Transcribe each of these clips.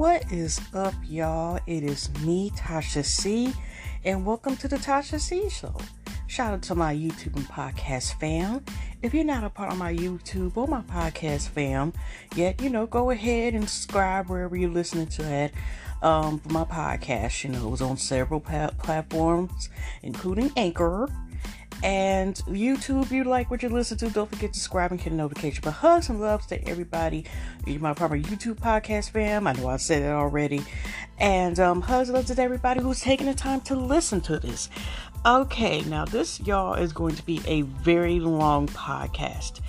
What is up, y'all? It is me, Tasha C, and welcome to the Tasha C Show. Shout out to my YouTube and podcast fam. If you're not a part of my YouTube or my podcast fam yet, you know, go ahead and subscribe wherever you're listening to it. Um, for my podcast, you know, it's on several pa- platforms, including Anchor and YouTube, if you like what you listen to, don't forget to subscribe and hit the notification. But hugs and loves to everybody. You're my proper YouTube podcast fam. I know I said it already. And um, hugs and loves to everybody who's taking the time to listen to this. Okay, now this, y'all, is going to be a very long podcast.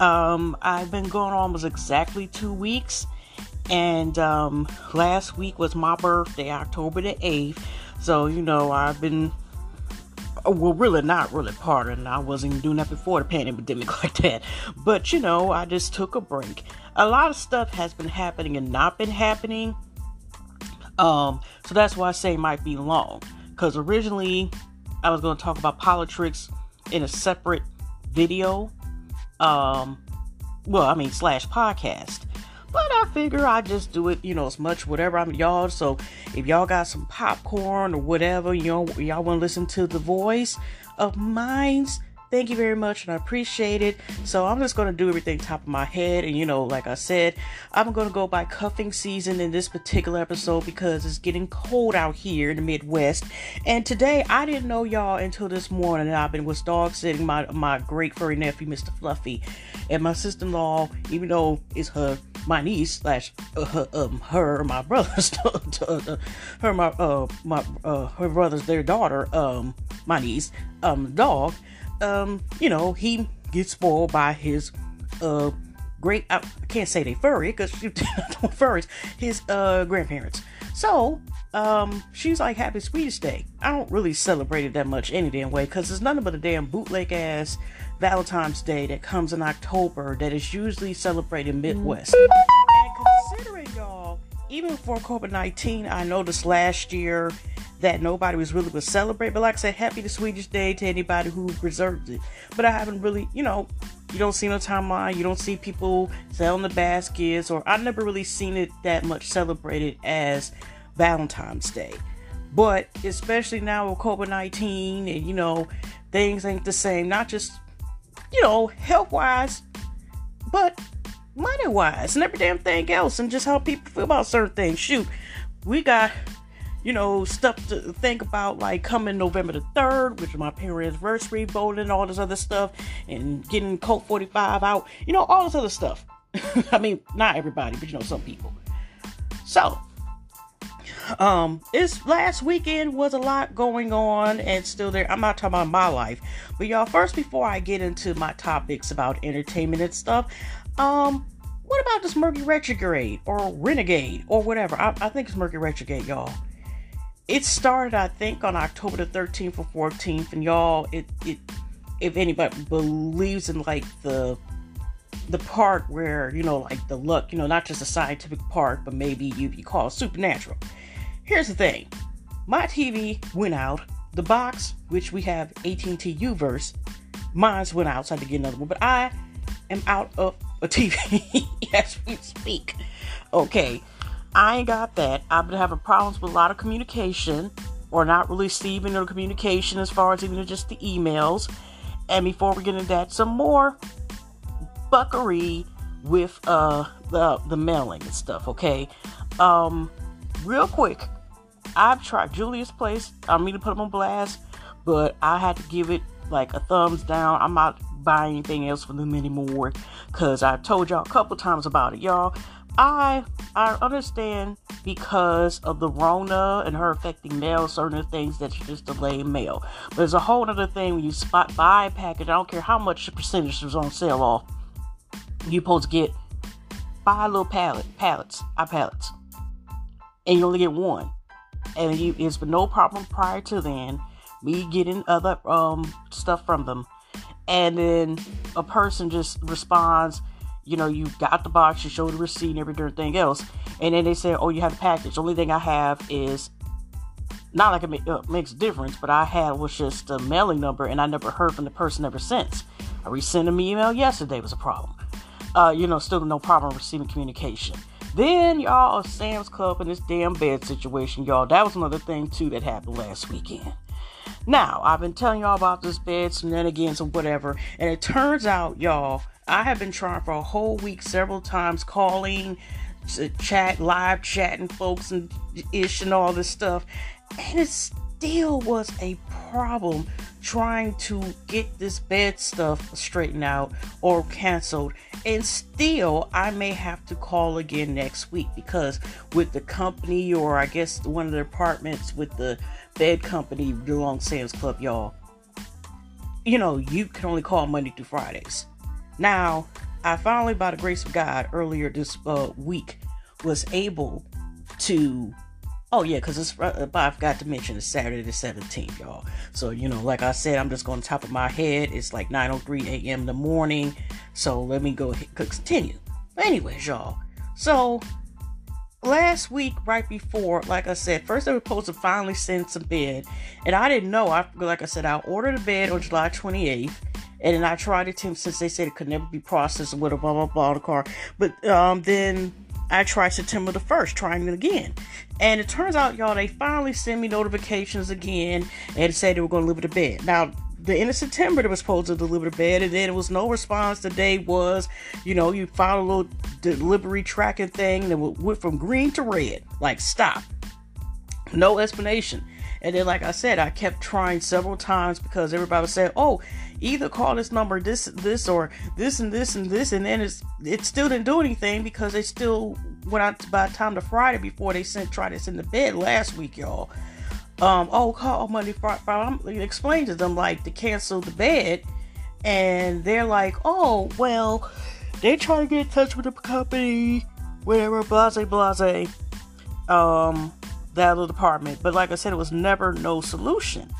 Um, I've been going almost exactly two weeks. And um, last week was my birthday, October the 8th. So, you know, I've been well, really not really it. I wasn't doing that before the pandemic like that. But you know, I just took a break. A lot of stuff has been happening and not been happening. Um, so that's why I say it might be long. Because originally I was going to talk about politics in a separate video. Um, well, I mean slash podcast. But I figure I just do it, you know, as much whatever I'm y'all. So if y'all got some popcorn or whatever, you know, y'all want to listen to the voice of mine's Thank you very much, and I appreciate it. So I'm just going to do everything top of my head, and you know, like I said, I'm going to go by cuffing season in this particular episode because it's getting cold out here in the Midwest. And today, I didn't know y'all until this morning. I've been was dog sitting my my great furry nephew, Mr. Fluffy, and my sister-in-law, even though it's her my niece slash uh, her, um her my brother's her my uh my uh her brother's their daughter um my niece um dog um, you know, he gets spoiled by his uh great I can't say they furry because furries, his uh grandparents. So, um, she's like happy Sweetest Day. I don't really celebrate it that much any damn way because it's nothing but a damn bootleg ass Valentine's Day that comes in October that is usually celebrated Midwest. And considering y'all, even for COVID 19, I noticed last year that nobody was really going to celebrate. But like I said, happy the Sweetest Day to anybody who preserved it. But I haven't really, you know, you don't see no timeline. You don't see people selling the baskets, or I've never really seen it that much celebrated as Valentine's Day. But especially now with COVID 19 and, you know, things ain't the same, not just, you know, health wise, but money wise and every damn thing else, and just how people feel about certain things. Shoot, we got you know, stuff to think about, like coming November the 3rd, which is my parents' anniversary, bowling, all this other stuff, and getting Colt 45 out, you know, all this other stuff. I mean, not everybody, but you know, some people. So, um, this last weekend was a lot going on and still there. I'm not talking about my life, but y'all, first, before I get into my topics about entertainment and stuff, um, what about this Mercury retrograde or renegade or whatever? I, I think it's Mercury retrograde, y'all it started i think on october the 13th or 14th and y'all it it if anybody believes in like the the part where you know like the luck you know not just a scientific part but maybe you, you call it supernatural. Here's the thing. My tv went out. The box which we have at&t uverse mine's went out so i had to get another one. But i am out of a tv as we speak. Okay I ain't got that. I've been having problems with a lot of communication or not really receiving the communication as far as even just the emails. And before we get into that, some more buckery with uh the the mailing and stuff, okay? Um real quick, I've tried Julia's place. I mean to put them on blast, but I had to give it like a thumbs down. I'm not buying anything else from them anymore because I told y'all a couple times about it, y'all. I I understand because of the Rona and her affecting mail, certain things that you just delay mail. But there's a whole other thing when you spot buy a package. I don't care how much the percentage was on sale off. You're supposed to get five little pallet pallets, I pallets, and you only get one. And you, it's been no problem prior to then. Me getting other um stuff from them, and then a person just responds you know, you got the box, you show the receipt and everything else, and then they said, oh, you have the package. Only thing I have is not like it uh, makes a difference, but I had was just a mailing number, and I never heard from the person ever since. I resent them email yesterday was a problem. Uh, you know, still no problem receiving communication. Then y'all, Sam's Club and this damn bed situation, y'all. That was another thing too that happened last weekend. Now, I've been telling y'all about this bed shenanigans or whatever, and it turns out, y'all, I have been trying for a whole week several times calling, to chat, live chatting folks and ish and all this stuff, and it still was a problem trying to get this bed stuff straightened out or canceled. And still, I may have to call again next week because with the company, or I guess one of the departments with the bed company belong Sam's Club, y'all. You know, you can only call Monday through Fridays. Now, I finally, by the grace of God, earlier this uh, week, was able to Oh yeah, because it's uh, I forgot to mention it's Saturday the 17th, y'all. So you know, like I said, I'm just going to top of my head. It's like 9:03 a.m. in the morning. So let me go continue. anyways, y'all. So last week, right before, like I said, first they were supposed to finally send some bed, and I didn't know. I like I said, I ordered a bed on July 28th. And then I tried it since they said it could never be processed with a blah blah blah the car. But um, then I tried September the 1st, trying it again. And it turns out, y'all, they finally sent me notifications again and said they were going to deliver the bed. Now, the end of September, they were supposed to deliver the bed, and then it was no response. The day was, you know, you found a little delivery tracking thing that went from green to red. Like, stop. No explanation. And then, like I said, I kept trying several times because everybody was saying, "Oh, either call this number, this, this, or this and this and this," and then it's it still didn't do anything because they still went out by the time the Friday before they sent tried to send the bed last week, y'all. Um, oh, call Monday Friday. I'm explain to them like to cancel the bed, and they're like, "Oh, well, they try to get in touch with the company, whatever, blase, blase." Um, that other department. But like I said, it was never no solution.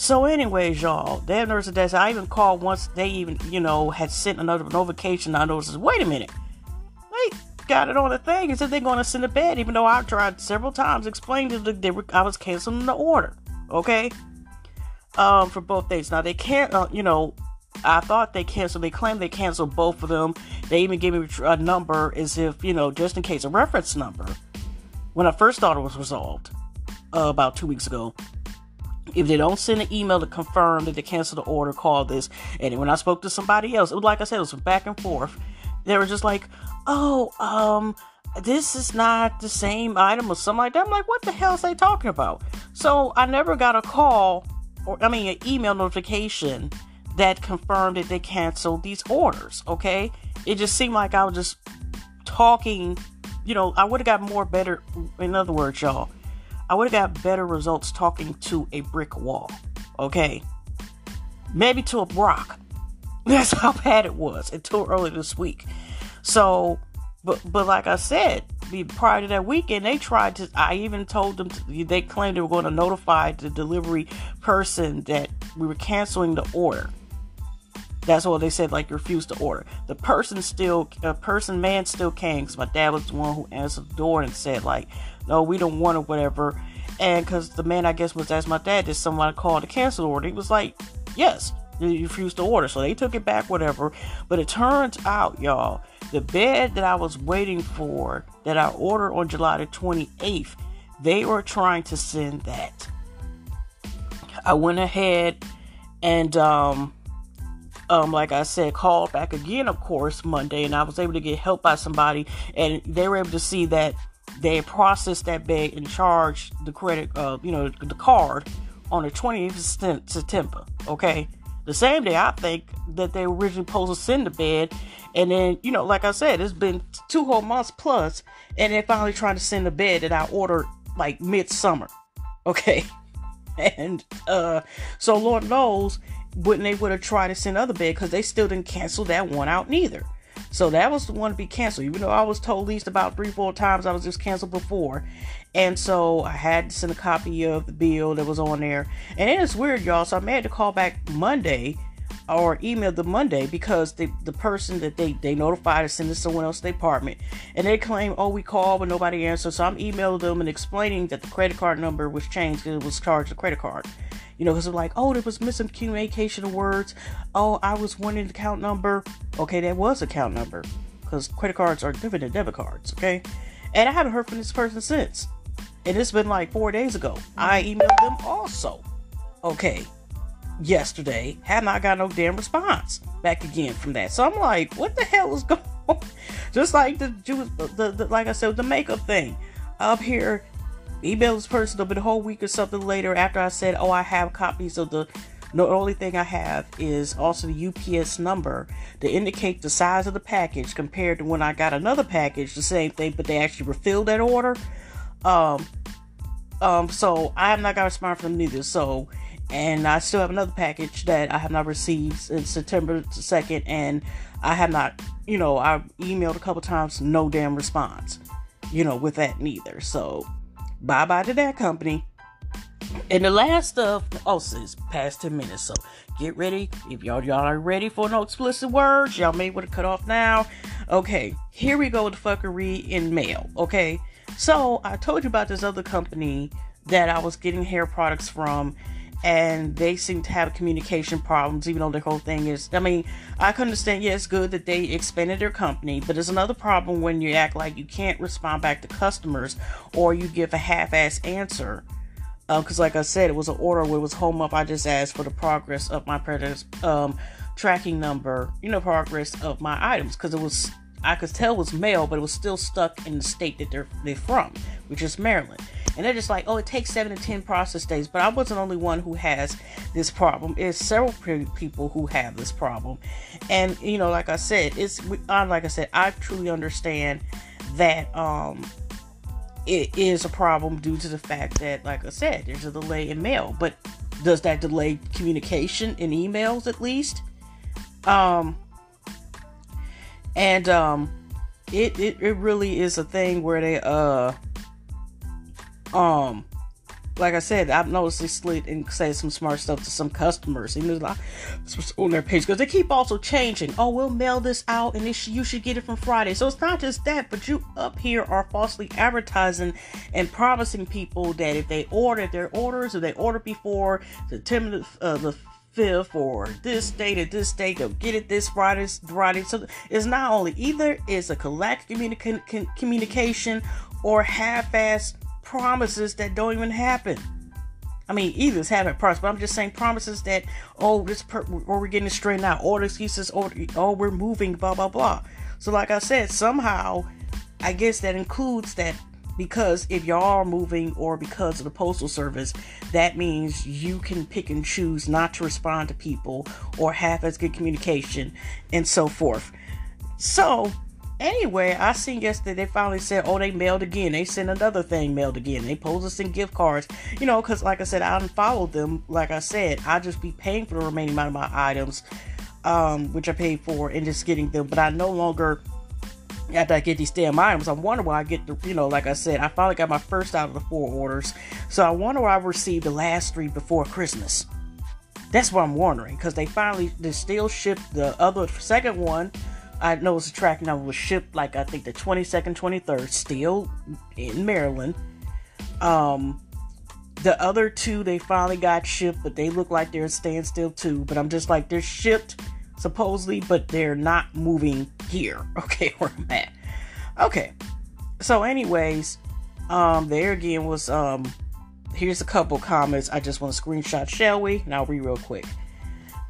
So, anyways, y'all, that nurse that I even called once they even, you know, had sent another notification. I noticed, wait a minute, they got it on the thing and said they're going to send a bed, even though I've tried several times explaining to them I was canceling the order. Okay, um, for both dates. Now they can't, uh, you know, I thought they canceled. They claimed they canceled both of them. They even gave me a number as if, you know, just in case, a reference number when I first thought it was resolved uh, about two weeks ago. If they don't send an email to confirm that they canceled the order, call this. And when I spoke to somebody else, it was like I said, it was back and forth. They were just like, "Oh, um, this is not the same item or something like that." I'm like, "What the hell is they talking about?" So I never got a call or I mean an email notification that confirmed that they canceled these orders. Okay, it just seemed like I was just talking you know, I would have got more better. In other words, y'all, I would have got better results talking to a brick wall. Okay, maybe to a rock. That's how bad it was until early this week. So, but but like I said, prior to that weekend, they tried to. I even told them to, they claimed they were going to notify the delivery person that we were canceling the order. That's what they said, like refused to order. The person still, a person, man still came because my dad was the one who answered the door and said, like, no, we don't want it, whatever. And because the man, I guess, was asked my dad, did someone call to cancel the order? He was like, yes, they refused to order. So they took it back, whatever. But it turns out, y'all, the bed that I was waiting for, that I ordered on July the 28th, they were trying to send that. I went ahead and, um, um, like I said, called back again, of course, Monday, and I was able to get help by somebody, and they were able to see that they processed that bag and charged the credit, uh, you know, the card on the 20th of September. Okay, the same day I think that they originally supposed to send the bed, and then you know, like I said, it's been two whole months plus, and they're finally trying to send the bed that I ordered like midsummer. Okay, and uh, so Lord knows wouldn't they would have tried to send other bed because they still didn't cancel that one out neither. So that was the one to be canceled. Even though I was told at least about three, four times I was just canceled before. And so I had to send a copy of the bill that was on there. And it's weird, y'all. So I made to call back Monday or email the Monday because the, the person that they, they notified to send to someone else's department. And they claim, oh, we called but nobody answered. So I'm emailing them and explaining that the credit card number was changed because it was charged a credit card. You know, because they're like, oh, there was miscommunication of words. Oh, I was wanting the account number. Okay, that was account number. because credit cards are different than debit cards, okay? And I haven't heard from this person since. And it's been like four days ago. I emailed them also. Okay. Yesterday. Have not got no damn response back again from that. So I'm like, what the hell is going on? Just like the, the, the like I said, the makeup thing. Up here, email this person over the whole week or something later after I said, oh, I have copies of the the only thing I have is also the UPS number to indicate the size of the package compared to when I got another package, the same thing, but they actually refilled that order. Um, um, so I have not got a response from neither. So, and I still have another package that I have not received since September 2nd, and I have not, you know, I emailed a couple times, no damn response, you know, with that neither. So, bye bye to that company. And the last stuff also oh, is past 10 minutes, so get ready. If y'all y'all are ready for no explicit words, y'all may want to cut off now. Okay, here we go with the fuckery in mail. Okay, so I told you about this other company that I was getting hair products from, and they seem to have communication problems, even though their whole thing is. I mean, I can understand, yeah, it's good that they expanded their company, but there's another problem when you act like you can't respond back to customers or you give a half ass answer because um, like I said, it was an order where it was home up. I just asked for the progress of my previous um, tracking number, you know, progress of my items because it was I could tell was mail, but it was still stuck in the state that they're they're from, which is Maryland. And they're just like, oh, it takes seven to ten process days. But I wasn't the only one who has this problem. It's several people who have this problem, and you know, like I said, it's like I said, I truly understand that um it is a problem due to the fact that, like I said, there's a delay in mail. But does that delay communication in emails at least? Um, and um, it, it it really is a thing where they uh um like I said, I've noticed they slid and say some smart stuff to some customers, and even like on their page because they keep also changing. Oh, we'll mail this out, and sh- you should get it from Friday. So it's not just that, but you up here are falsely advertising and promising people that if they order their orders, or they order before the September uh, the fifth or this date at this date, they'll get it this Friday. Friday. So it's not only either it's a collect communica- communication or half-ass promises that don't even happen. I mean, either it's having promises, but I'm just saying promises that oh, this per- or we're getting straightened out, or excuses, or oh, we're moving, blah blah blah. So, like I said, somehow, I guess that includes that because if y'all are moving or because of the postal service, that means you can pick and choose not to respond to people or have as good communication and so forth. So, Anyway, I seen yesterday they finally said, oh, they mailed again. They sent another thing mailed again. They posed us in gift cards. You know, because like I said, I unfollowed them. Like I said, I just be paying for the remaining amount of my items, um, which I paid for, and just getting them. But I no longer, after I get these damn items, I wonder why I get the, you know, like I said, I finally got my first out of the four orders. So I wonder why I received the last three before Christmas. That's what I'm wondering, because they finally, they still shipped the other second one I know it's a tracking number was shipped like I think the 22nd, 23rd, still in Maryland. Um, the other two they finally got shipped, but they look like they're standstill too. But I'm just like they're shipped supposedly, but they're not moving here. Okay, where I'm at. Okay, so anyways, um, there again was um, here's a couple comments I just want to screenshot. Shall we? Now read real quick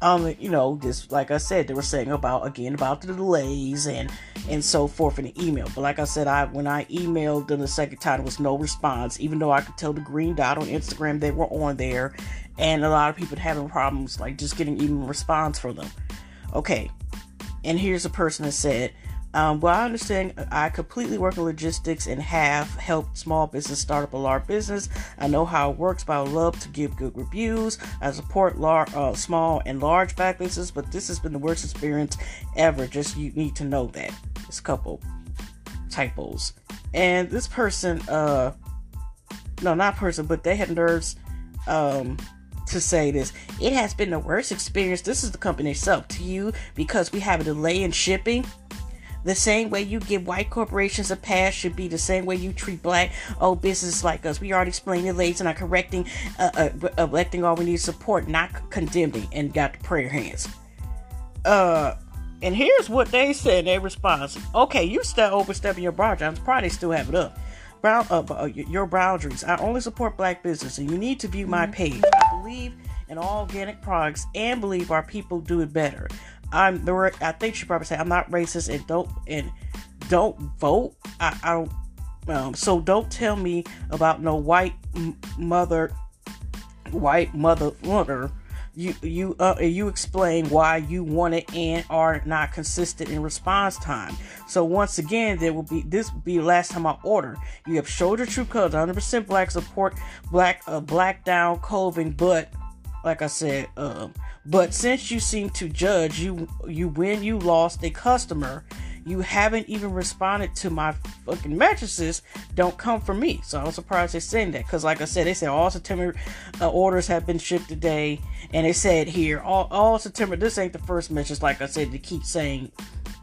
um, you know, just like I said, they were saying about again about the delays and and so forth in the email. But like I said, I when I emailed them the second time, was no response, even though I could tell the green dot on Instagram they were on there, and a lot of people having problems like just getting even response from them. Okay, and here's a person that said, um, well, I understand I completely work in logistics and have helped small business start up a large business. I know how it works, but I love to give good reviews. I support large, uh, small and large back businesses, but this has been the worst experience ever. Just you need to know that. A couple typos. And this person, uh, no, not person, but they had nerves um, to say this. It has been the worst experience. This is the company itself to you because we have a delay in shipping the same way you give white corporations a pass should be the same way you treat black old businesses like us. We already explained the ladies and are correcting, uh, uh, electing all we need support, not condemning, and got the prayer hands. Uh, And here's what they said in their response. Okay, you still overstepping your boundaries. Probably still have it up. Brown, uh, uh, your boundaries. I only support black business, and you need to view my mm-hmm. page. I believe in all organic products and believe our people do it better. I'm the. I think she probably said I'm not racist and don't and don't vote. I, I don't. Um, so don't tell me about no white m- mother, white mother mother you you uh, you explain why you want it and are not consistent in response time. So once again, there will be this will be the last time I order. You have showed your true colors, 100% black support, black uh, black down clothing, but like I said, um, but since you seem to judge, you you win, you lost a customer you haven't even responded to my fucking mattresses. Don't come for me. So I'm surprised they're saying that. Because, like I said, they said all September uh, orders have been shipped today. And they said here, all, all September, this ain't the first message, like I said, to keep saying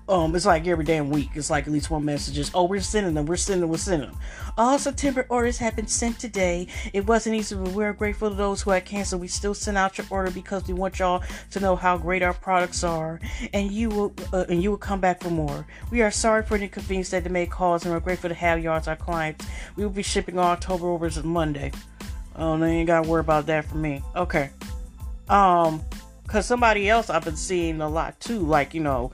um, it's like every damn week. It's like at least one message is, oh, we're sending them, we're sending them, we're sending them. All September orders have been sent today. It wasn't easy, but we're grateful to those who had canceled. We still send out your order because we want y'all to know how great our products are, and you will, uh, and you will come back for more. We are sorry for the inconvenience that made calls, and we're grateful to have y'all as our clients. We will be shipping all October orders on Monday. Oh, no, you ain't gotta worry about that for me. Okay. Um, cause somebody else I've been seeing a lot too, like you know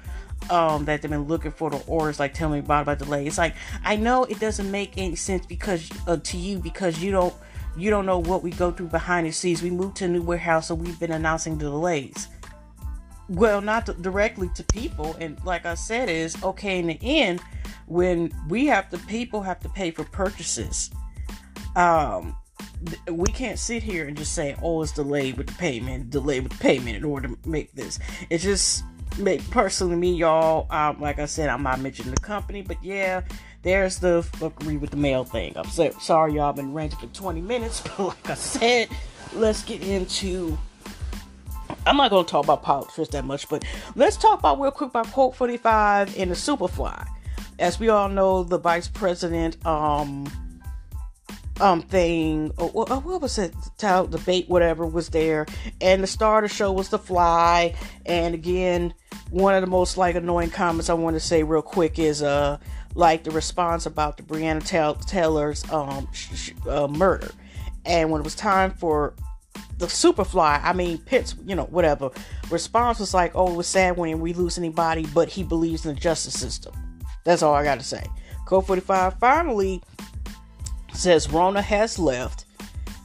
um, that they've been looking for the orders, like tell me about about delay. It's like I know it doesn't make any sense because uh, to you because you don't you don't know what we go through behind the scenes. We moved to a new warehouse, so we've been announcing the delays. Well, not to, directly to people, and like I said, is okay in the end when we have to people have to pay for purchases. Um, we can't sit here and just say, "Oh, it's delayed with the payment, delayed with the payment," in order to make this. It's just personally me y'all um, like i said i'm not mentioning the company but yeah there's the fuckery with the mail thing. I'm so, sorry y'all I've been ranting for 20 minutes but like i said let's get into i'm not to talk about politics that much but let's talk about real quick about quote 45 and the superfly. As we all know the vice president um um thing or, or, what was it the debate whatever was there and the star of the show was the fly and again one of the most like annoying comments I want to say real quick is uh like the response about the Breonna Taylor's um sh- uh, murder, and when it was time for the Superfly, I mean Pitts, you know whatever. Response was like, "Oh, it was sad when we lose anybody, but he believes in the justice system." That's all I got to say. Code 45 finally says Rona has left.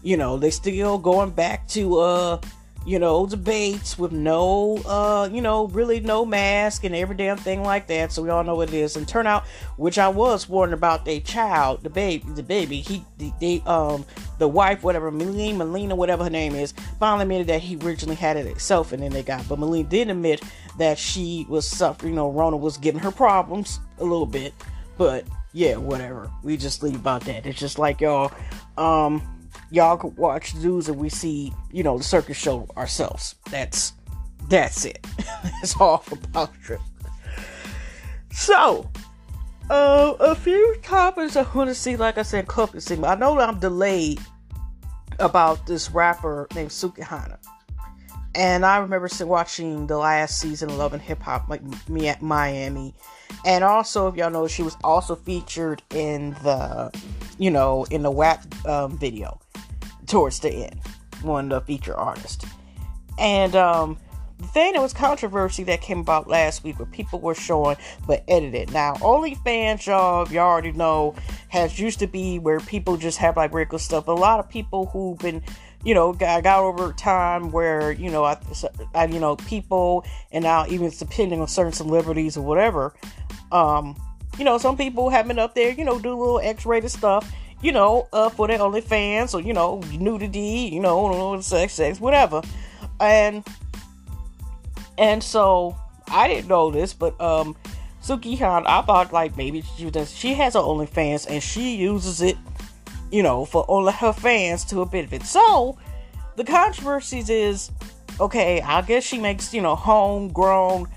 You know, they still going back to uh you know, debates with no, uh, you know, really no mask and every damn thing like that. So we all know what it is. And turnout, which I was warned about, their child, the baby, the baby, he, they, um, the wife, whatever, Melina, Melina, whatever her name is, finally admitted that he originally had it himself, and then they got. But Melina did admit that she was suffering. You know, Rona was giving her problems a little bit, but yeah, whatever. We just leave about that. It's just like y'all, um y'all could watch zoos and we see, you know, the circus show ourselves. That's that's it. that's all for Power So, uh, a few topics I want to see, like I said, couple see. I know I'm delayed about this rapper named Sukihana. And I remember watching the last season of Love and Hip Hop, like me at Miami. And also, if y'all know, she was also featured in the, you know, in the WAP um, video towards the end, one of the feature artists. And um, the thing that was controversy that came about last week, where people were showing but edited. Now, OnlyFans, y'all, y'all already know, has used to be where people just have like regular stuff. A lot of people who've been, you know, got, got over time where you know, I, I, you know, people and now even depending on certain celebrities or whatever, um, you know, some people have been up there, you know, do a little X-rated stuff you know, uh, for their OnlyFans or, you know, nudity, you know, sex, sex, whatever. And, and so I didn't know this, but, um, Sukihana, I thought like maybe she does, she has her OnlyFans and she uses it, you know, for only her fans to a bit of it. So the controversies is, okay, I guess she makes, you know, homegrown,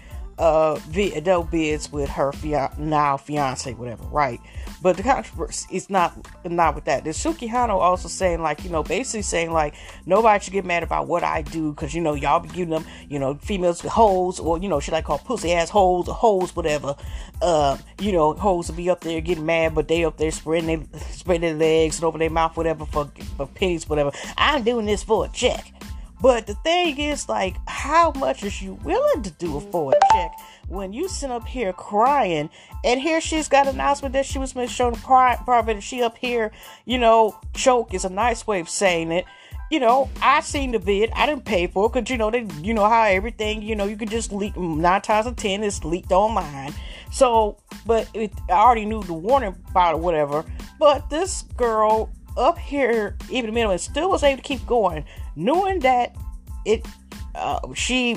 uh, adult bids with her fia- now fiance, whatever, right? But the controversy is not not with that. The Sukihana also saying like, you know, basically saying like nobody should get mad about what I do because you know y'all be giving them, you know, females with holes or you know, should I call pussy ass holes or holes, whatever. Uh, you know, holes will be up there getting mad, but they up there spreading their spreading their legs and over their mouth, whatever for for pennies, whatever. I'm doing this for a check. But the thing is, like, how much is you willing to do for a check when you sit up here crying? And here she's got an announcement that she was showing private. She up here, you know, choke is a nice way of saying it. You know, I seen the vid. I didn't pay for it because you know they, you know how everything, you know, you can just leak nine times out of ten is leaked online. So, but it, I already knew the warning about it, whatever. But this girl up here, even the middle, and still was able to keep going knowing that it uh, she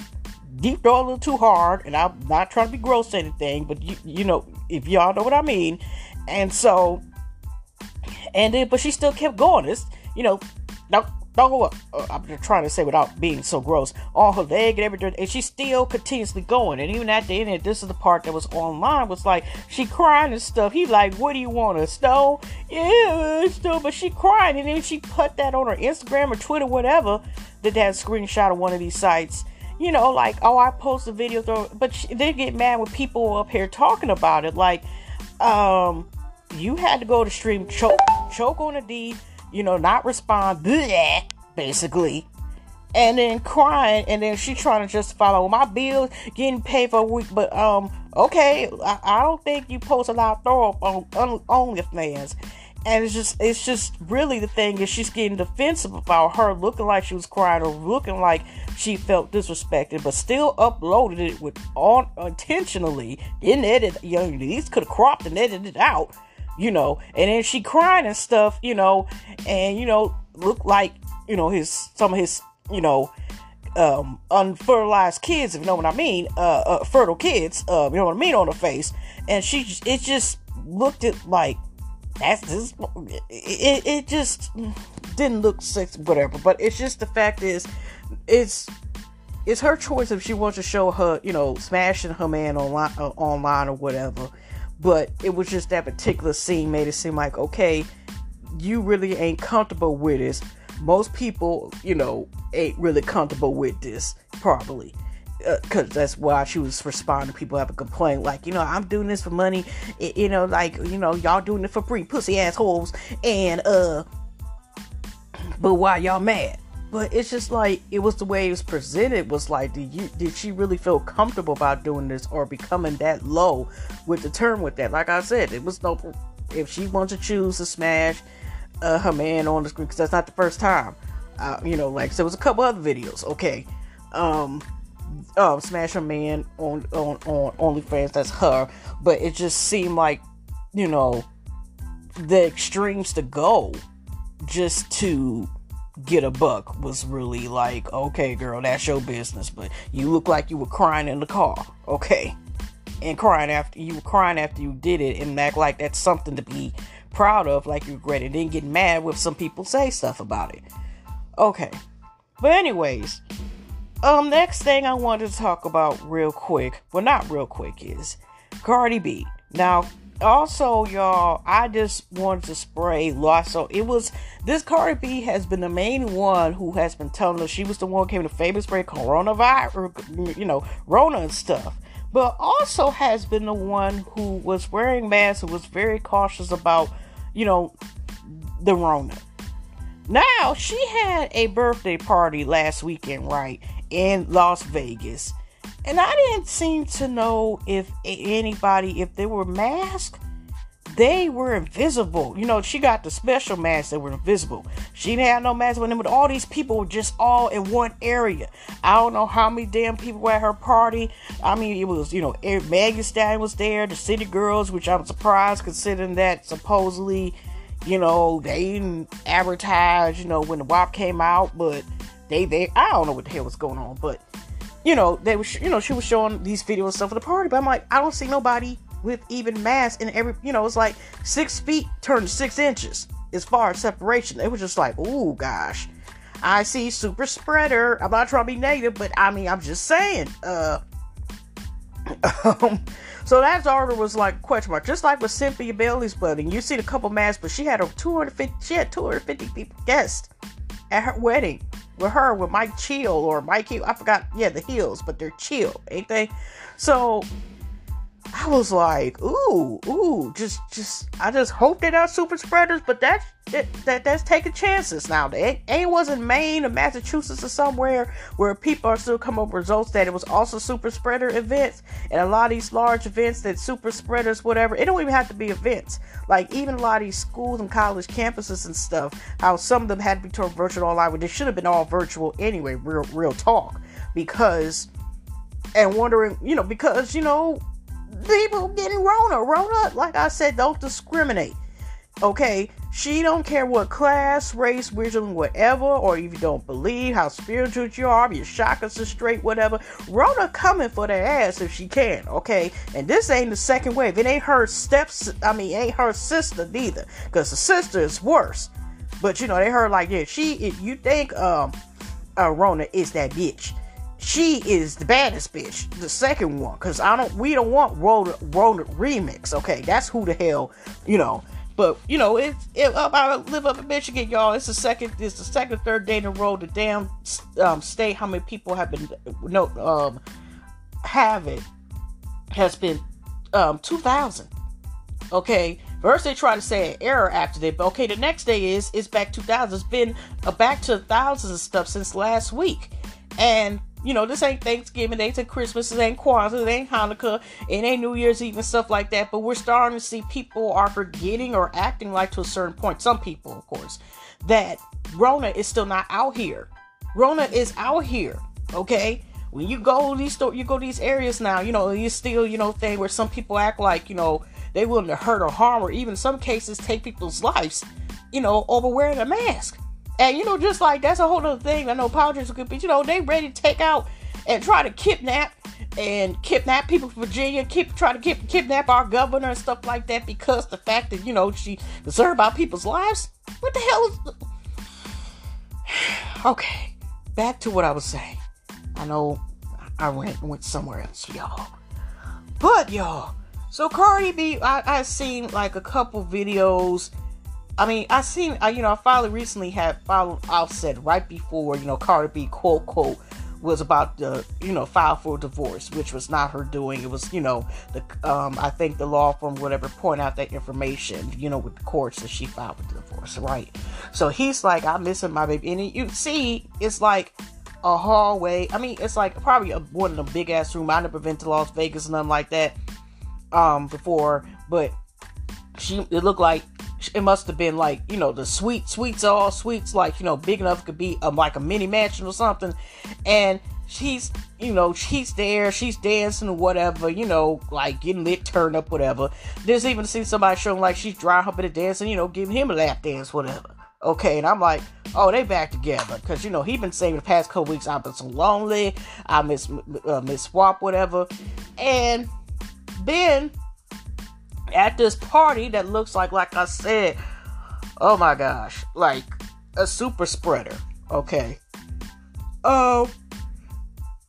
deep throw a little too hard, and I'm not trying to be gross or anything, but you you know if y'all know what I mean, and so and then but she still kept going. It's you know don't go up. Uh, I'm trying to say without being so gross on her leg and everything, and she's still continuously going. And even at the end, this is the part that was online was like she crying and stuff. He like, what do you want a stone? Yeah, stone. But she crying, and then she put that on her Instagram or Twitter, whatever. That that screenshot of one of these sites. You know, like oh, I post a video, through, but she, they get mad with people up here talking about it. Like, um, you had to go to stream choke choke on a D you know, not respond, bleh, basically, and then crying, and then she trying to just follow my bills getting paid for a week, but um, okay, I, I don't think you post a lot of throw up on, on OnlyFans. And it's just, it's just really the thing is she's getting defensive about her looking like she was crying or looking like she felt disrespected, but still uploaded it with on intentionally, didn't edit. You know, these could have cropped and edited it out you know, and then she crying and stuff, you know, and you know, look like, you know, his some of his, you know, um, unfertilized kids, if you know what I mean, uh, uh fertile kids, uh, you know what I mean, on her face, and she, it just looked at like that's just, it, it just didn't look sexy, whatever. But it's just the fact is, it's it's her choice if she wants to show her, you know, smashing her man online, uh, online or whatever but it was just that particular scene made it seem like okay you really ain't comfortable with this. Most people you know ain't really comfortable with this probably. Because uh, that's why she was responding people have a complaint like you know i'm doing this for money it, you know like you know y'all doing it for free pussy assholes and uh but why y'all mad but it's just like it was the way it was presented was like did you did she really feel comfortable about doing this or becoming that low with the term with that? Like i said it was no if she wants to choose to smash uh, her man on the screen because that's not the first time uh, you know like so there was a couple other videos okay. Um um smash her man on on on OnlyFans that's her. But it just seemed like you know the extremes to go just to get a buck was really like, okay, girl, that's your business, but you look like you were crying in the car, okay? And crying after you were crying after you did it and act like that's something to be proud of, like you regret it, and then get mad when some people say stuff about it. Okay. But anyways, um next thing I wanted to talk about real quick, well not real quick, is Cardi B. Now also, y'all, I just wanted to spray So It was this Cardi B has been the main one who has been telling us she was the one who came to famous spray coronavirus, you know, Rona and stuff. But also has been the one who was wearing masks and was very cautious about, you know, the Rona. Now she had a birthday party last weekend, right, in Las Vegas and I didn't seem to know if anybody, if they were masked, they were invisible. You know, she got the special masks that were invisible. She didn't have no mask on them, but all these people were just all in one area. I don't know how many damn people were at her party. I mean, it was, you know, Megan Stallion was there, the City Girls, which I'm surprised considering that supposedly, you know, they didn't advertise, you know, when the WAP came out, but they, they, I don't know what the hell was going on, but you know, they were, you know, she was showing these videos and stuff at the party, but I'm like, I don't see nobody with even masks in every, you know, it's like six feet turned six inches as far as separation. It was just like, oh gosh, I see super spreader. I'm not trying to be negative, but I mean, I'm just saying, uh, um, So that daughter was like question mark, just like with Cynthia Bailey's wedding. You see a couple masks, but she had a 250, she had 250 people guests at her wedding with her with Mike Chill or Mike Hill. I forgot, yeah, the Hills, but they're chill, ain't they? So I was like, ooh, ooh, just, just, I just hope they're not super spreaders, but that's that, that that's taking chances now. They ain't wasn't Maine or Massachusetts or somewhere where people are still coming up with results that it was also super spreader events and a lot of these large events that super spreaders, whatever. It don't even have to be events. Like even a lot of these schools and college campuses and stuff, how some of them had to be turned virtual online, when they should have been all virtual anyway. Real, real talk, because and wondering, you know, because you know people getting Rona. Rona, like I said, don't discriminate. Okay, she don't care what class, race, religion, whatever, or if you don't believe how spiritual you are, your chakras are straight, whatever. Rona coming for their ass if she can, okay? And this ain't the second wave. It ain't her steps. I mean, ain't her sister neither, because the sister is worse. But you know, they heard like, yeah, she. If you think um, uh, Rona is that bitch she is the baddest bitch, the second one, because I don't we don't want Rona, Rona remix. Okay, that's who the hell, you know. But you know, it, it I live up in Michigan, y'all. It's the second, it's the second, third day in a row. The damn um, state, how many people have been no um have it has been um two thousand. Okay, first they try to say an error after that, but okay, the next day is it's back two thousand. It's been uh, back to thousands of stuff since last week, and you know, this ain't Thanksgiving, it ain't Christmas, it ain't Kwanzaa, it ain't Hanukkah, it ain't New Year's Eve and stuff like that. But we're starting to see people are forgetting or acting like to a certain point. Some people, of course, that Rona is still not out here. Rona is out here. Okay. When you go these you go these areas now, you know, you still, you know, thing where some people act like, you know, they willing to hurt or harm or even some cases take people's lives, you know, over wearing a mask. And you know, just like that's a whole other thing. I know politics could be, you know, they ready to take out and try to kidnap and kidnap people from Virginia, keep try to keep, kidnap our governor and stuff like that because the fact that you know she concerned about people's lives. What the hell is? Okay, back to what I was saying. I know I went went somewhere else, y'all. But y'all, so Cardi B, I I seen like a couple videos I mean, I seen, I, you know, I finally recently had followed Offset right before, you know, Cardi B quote quote was about the, you know, file for divorce, which was not her doing. It was, you know, the, um, I think the law firm, whatever, point out that information, you know, with the courts that she filed the divorce, right? So he's like, I'm missing my baby, and you see, it's like a hallway. I mean, it's like probably a, one of the big ass room. I never been to Las Vegas, nothing like that, um, before, but she, it looked like it must have been like you know the suite suites all sweets like you know big enough could be um, like a mini mansion or something. And she's you know she's there she's dancing or whatever you know like getting lit turn up whatever. There's even seen somebody showing like she's dry humping and dancing you know giving him a lap dance whatever. Okay and i'm like oh they back together because you know he been saying the past couple weeks i've been so lonely i miss uh, miss swap whatever. And then at this party that looks like, like I said, oh my gosh, like a super spreader. Okay. Oh,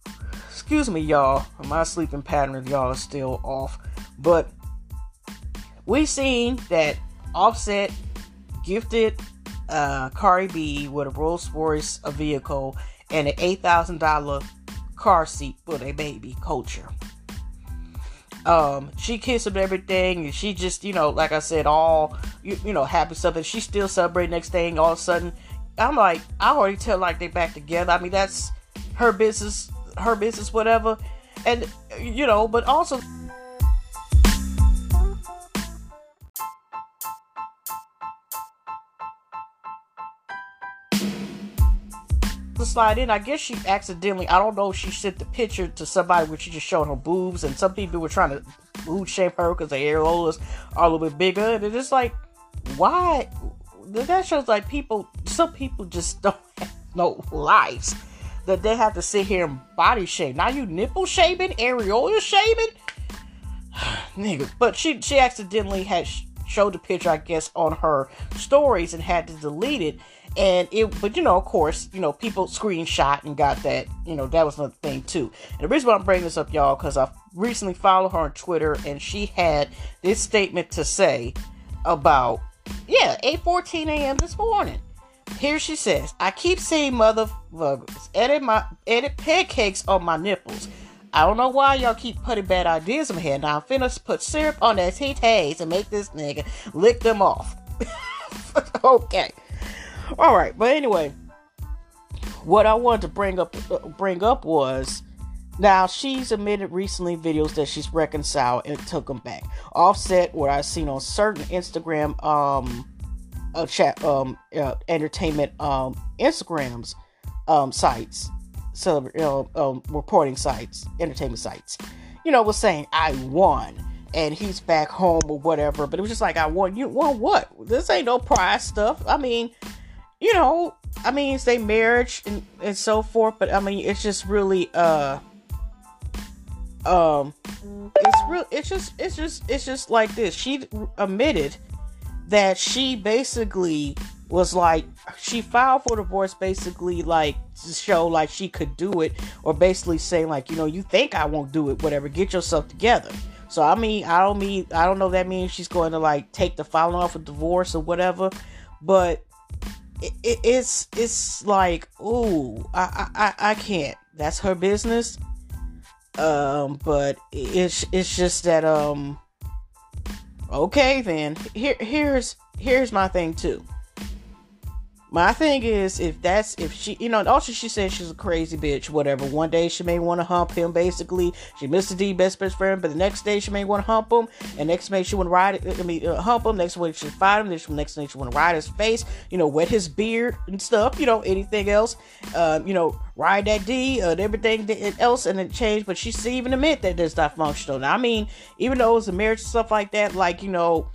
uh, excuse me, y'all. My sleeping pattern of y'all is still off, but we seen that Offset gifted uh, Cardi B with a Rolls Royce a vehicle and an eight thousand dollar car seat for their baby Kulture um, she kissed him everything, and she just, you know, like I said, all you, you know, happy stuff. And she still celebrating next thing. All of a sudden, I'm like, I already tell like they back together. I mean, that's her business, her business, whatever. And you know, but also. To slide in. I guess she accidentally, I don't know, she sent the picture to somebody where she just showed her boobs, and some people were trying to boob shape her because the areolas are a little bit bigger. And it's just like, why? That shows like people, some people just don't have no lives. That they have to sit here and body shape. Now you nipple shaving, areola shaving? Nigga. But she she accidentally had showed the picture, I guess, on her stories and had to delete it. And it, but you know, of course, you know, people screenshot and got that. You know, that was another thing too. And the reason why I'm bringing this up, y'all, because I recently followed her on Twitter, and she had this statement to say about, yeah, 8:14 a.m. this morning. Here she says, I keep seeing motherfuckers edit my edit pancakes on my nipples. I don't know why y'all keep putting bad ideas in my head. Now I'm finna put syrup on that titties and make this nigga lick them off. okay. All right, but anyway, what I wanted to bring up uh, bring up was now she's admitted recently videos that she's reconciled and took them back. Offset, what I've seen on certain Instagram um uh, chat um uh, entertainment um Instagrams um sites, so know, um, reporting sites, entertainment sites, you know, was saying I won and he's back home or whatever. But it was just like I won. You won what? This ain't no prize stuff. I mean, you know, I mean, it's their marriage and, and so forth. But I mean, it's just really uh um it's real it's just it's just it's just like this she admitted that she basically was like she filed for divorce basically like to show like she could do it or basically saying like you know you think i won't do it whatever get yourself together so i mean i don't mean i don't know that means she's going to like take the filing off of divorce or whatever but it, it, it's it's like ooh I, I i can't. That's her business. Um but it's it's just that um okay then. Here here's here's my thing too my thing is, if that's if she, you know, also she says she's a crazy bitch, whatever. One day she may want to hump him, basically. She Mr. D best best friend, but the next day she may want to hump him, and next day she want to ride, I mean, uh, hump him. Next week she fight him. Next next day she want to ride his face, you know, wet his beard and stuff, you know, anything else, um, you know, ride that D uh, and everything else, and it changed. But she's even admit that that's not functional. Now, I mean, even though it was a marriage and stuff like that, like you know,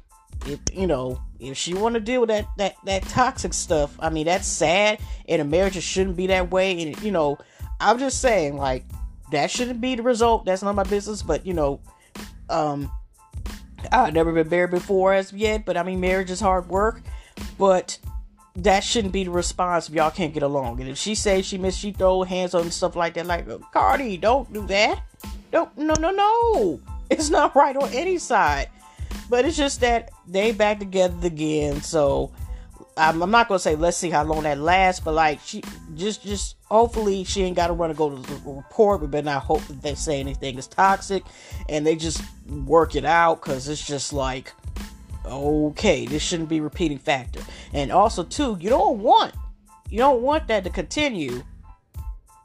if you know if she want to deal with that that that toxic stuff i mean that's sad and a marriage shouldn't be that way and you know i'm just saying like that shouldn't be the result that's not my business but you know um i've never been married before as yet but i mean marriage is hard work but that shouldn't be the response if y'all can't get along and if she says she miss she throw hands on stuff like that like cardi don't do that. Don't no no no. It's not right on any side but it's just that they back together again. So I'm, I'm, not gonna say let's see how long that lasts, but like she just just hopefully she ain't gotta run and go to the report. We better not hope that they say anything is toxic, and they just work it out because it's just like okay, this shouldn't be repeating factor. And also too, you don't want you don't want that to continue.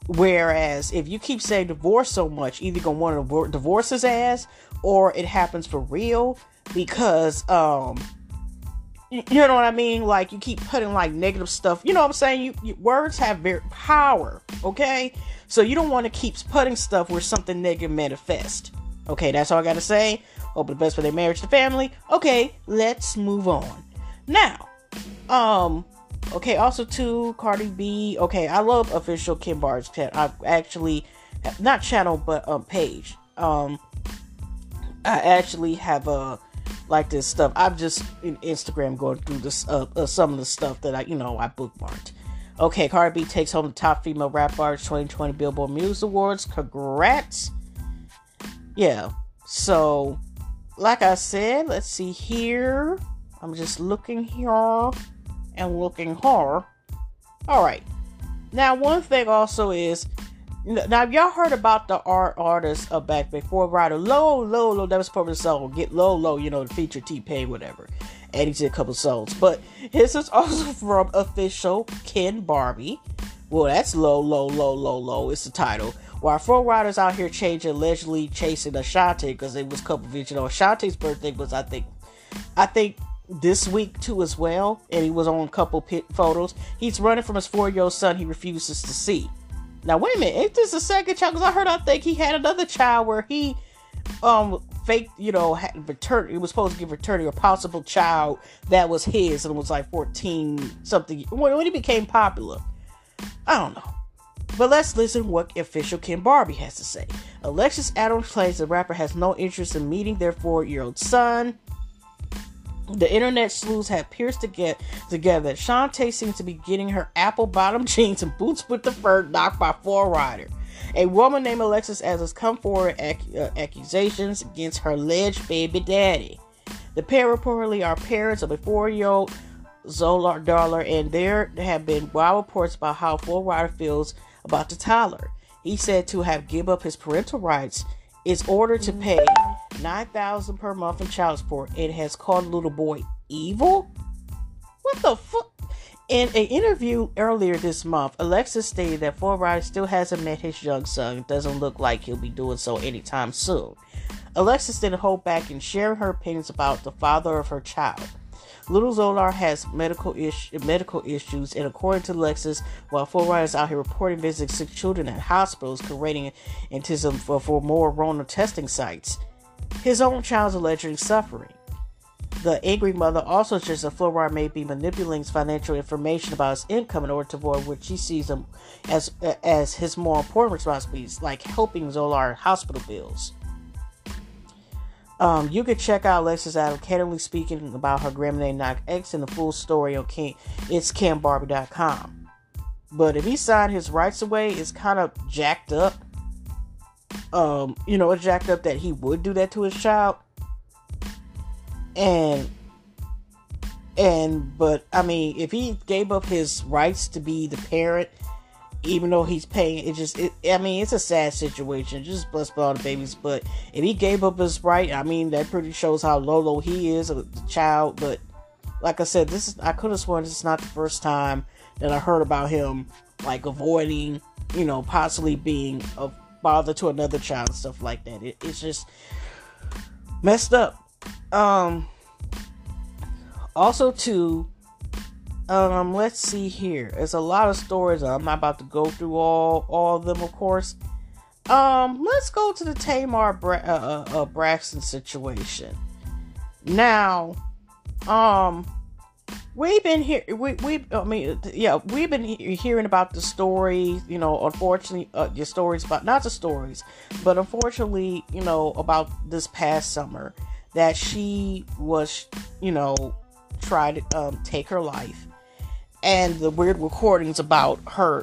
Whereas if you keep saying divorce so much, either gonna want to divorce his ass or it happens for real because um you know what I mean? Like you keep putting like negative stuff. You know what I'm saying? You, you words have very power, okay? So you don't want to keep putting stuff where something negative manifest. Okay, that's all I gotta say. Hope the best for their marriage to family. Okay, let's move on. Now, um, okay, also to Cardi B. Okay, I love official Kim Bar's channel. I actually not channel but um page. Um I actually have a like this stuff. I'm just in Instagram going through this uh, uh, some of the stuff that I you know I bookmarked. Okay, Cardi B takes home the top female rap artist 2020 Billboard Music Awards. Congrats. Yeah. So, like I said, let's see here. I'm just looking here and looking here. All right. Now, one thing also is now, y'all heard about the art artist uh, back Flo Rida Low Low Low that was part of the song Get Low Low, you know, the feature T Pain, whatever. And he did a couple songs. But his is also from official Ken Barbie. Well, that's low, low, low, low, low. It's the title. While Flo Rida's out here changing, allegedly chasing Ashanti because it was a couple of you know, Ashanti's birthday was I think I think this week too as well, and he was on a couple pit photos. He's running from his four-year-old son he refuses to see. Now wait a minute, is this a second child? Because I heard I think he had another child where he um fake, you know, had return. He was supposed to give fraternity a possible child that was his and it was like fourteen something when, when he became popular. I don't know. But let's listen what official Ken Barbie has to say. Alexis Adams claims the rapper has no interest in meeting their four-year-old son. The internet sleuths have pierced to get together. Shantae seems to be getting her apple bottom jeans and boots with the fur knocked by Flo Rida. A woman named Alexis has come forward ac- uh, accusations against her alleged baby daddy. The pair reportedly are parents of a four-year-old Zohar Dillard, and there have been wild reports about how Flo Rida feels about the toddler. He said to have give up his parental rights is ordered to pay nine thousand per month in child support. It has called little boy evil. What the fuck? In an interview earlier this month, Alexis stated that Flo Rida still hasn't met his young son. It doesn't look like he'll be doing so anytime soon. Alexis didn't hold back in sharing her opinions about the father of her child. Little Zohar has medical medical issues, and according to Alexis, while Flo Rida is out here reporting visiting sick children at hospitals, creating anticism for, for more Rona testing sites, his own child is allegedly suffering. The angry mother also suggests that Flo Rida may be manipulating his financial information about his income in order to avoid what she sees him as as his more important responsibilities, like helping Zohar hospital bills. Um, you can check out Alexis Adam candidly speaking about her Grammy Knock X and the full story on King, it's CamBarbie.com. But if he signed his rights away, it's kind of jacked up. Um, you know, it's jacked up that he would do that to his child. And and but I mean, if he gave up his rights to be the parent even though he's paying it just it, i mean it's a sad situation. Just bless all the babies. But if he gave up his right i mean that pretty shows how low low he is a child. But like i said this is i could have sworn this is not the first time that i heard about him like avoiding you know possibly being a father to another child and stuff like that. It, it's just messed up. Um also too um, let's see here. There's a lot of stories. I'm not about to go through all all of them, of course. Um, let's go to the Tamar Bra- uh, uh, uh, Braxton situation. Now, um, we've been here. We we I mean, yeah, we've been he- hearing about the story. You know, unfortunately, uh, your stories about not the stories, but unfortunately, you know, about this past summer that she was, you know, tried to um, take her life and the weird recordings about her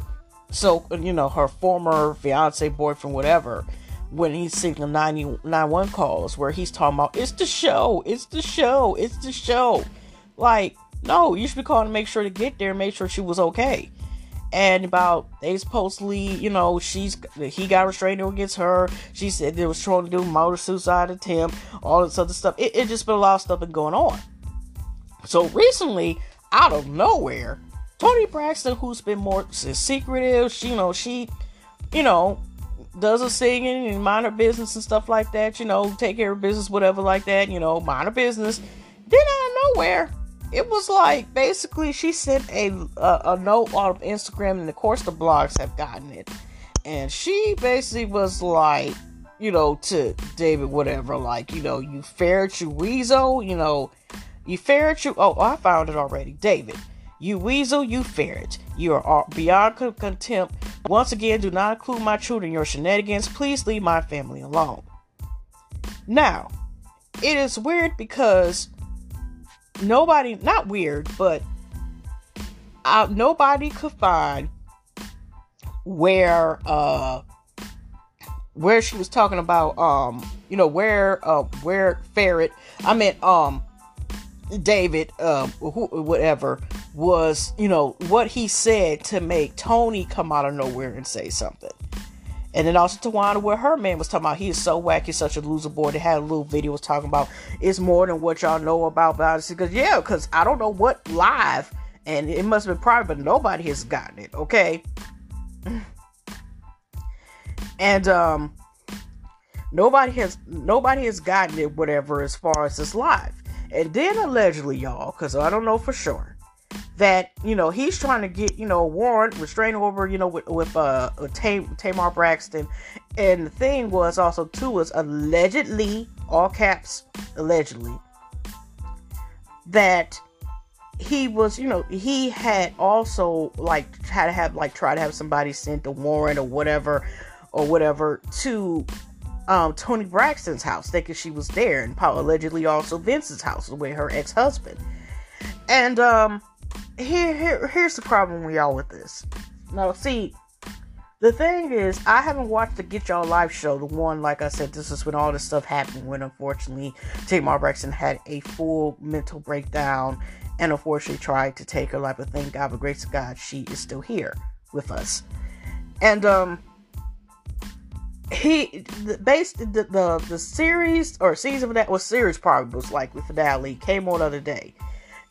so you know her former fiance boyfriend whatever when he's singing 911 calls where he's talking about it's the show it's the show it's the show. Like no you should be calling to make sure to get there and make sure she was okay. And about they supposedly you know she's he got restraining against her. She said they was trying to do motor suicide attempt all this other stuff. It, it just been a lot of stuff been going on. So recently out of nowhere Toni Braxton, who's been more secretive, she, you know, she, you know, does a singing and mind her business and stuff like that, you know, take care of business, whatever, like that, you know, mind her business. Then out of nowhere, it was like basically she sent a, a, a note on Instagram, and of course the blogs have gotten it, and she basically was like, you know, to David, whatever, like, you know, you ferret, you weasel, you know, you ferret, you. Oh, I found it already, David. You weasel, you ferret. You are beyond contempt. Once again, do not include my children in your shenanigans. Please leave my family alone. Now, it is weird because nobody, not weird, but uh, nobody could find where, uh, where she was talking about, um, you know, where, uh, where ferret, I meant, um, David, uh, whatever, was, you know, what he said to make Toni come out of nowhere and say something. And then also Towanda, where her man was talking about he is so wacky, such a loser boy. They had a little video was talking about it's more than what y'all know about Odyssey. Because yeah, because I don't know what live, and it must have been private, but nobody has gotten it. Okay, and um, nobody has nobody has gotten it. Whatever as far as this live, and then allegedly, y'all, because I don't know for sure that you know he's trying to get you know a warrant restraining over you know with, with uh Tam- Tamar Braxton. And the thing was also too was allegedly all caps allegedly that he was you know he had also like had to have like try to have somebody sent a warrant or whatever or whatever to um, Toni Braxton's house, thinking she was there, and Paul allegedly also Vince's house with her ex husband. And um, here, here, here's the problem we all with this. Now, see, the thing is, I haven't watched the Get Ya Life show. The one, like I said, this is when all this stuff happened. When unfortunately, Tamar Braxton had a full mental breakdown and unfortunately tried to take her life. But thank God, by grace of God, she is still here with us. And um, he based the, the the series or season of that was series probably was like the finale came on the other day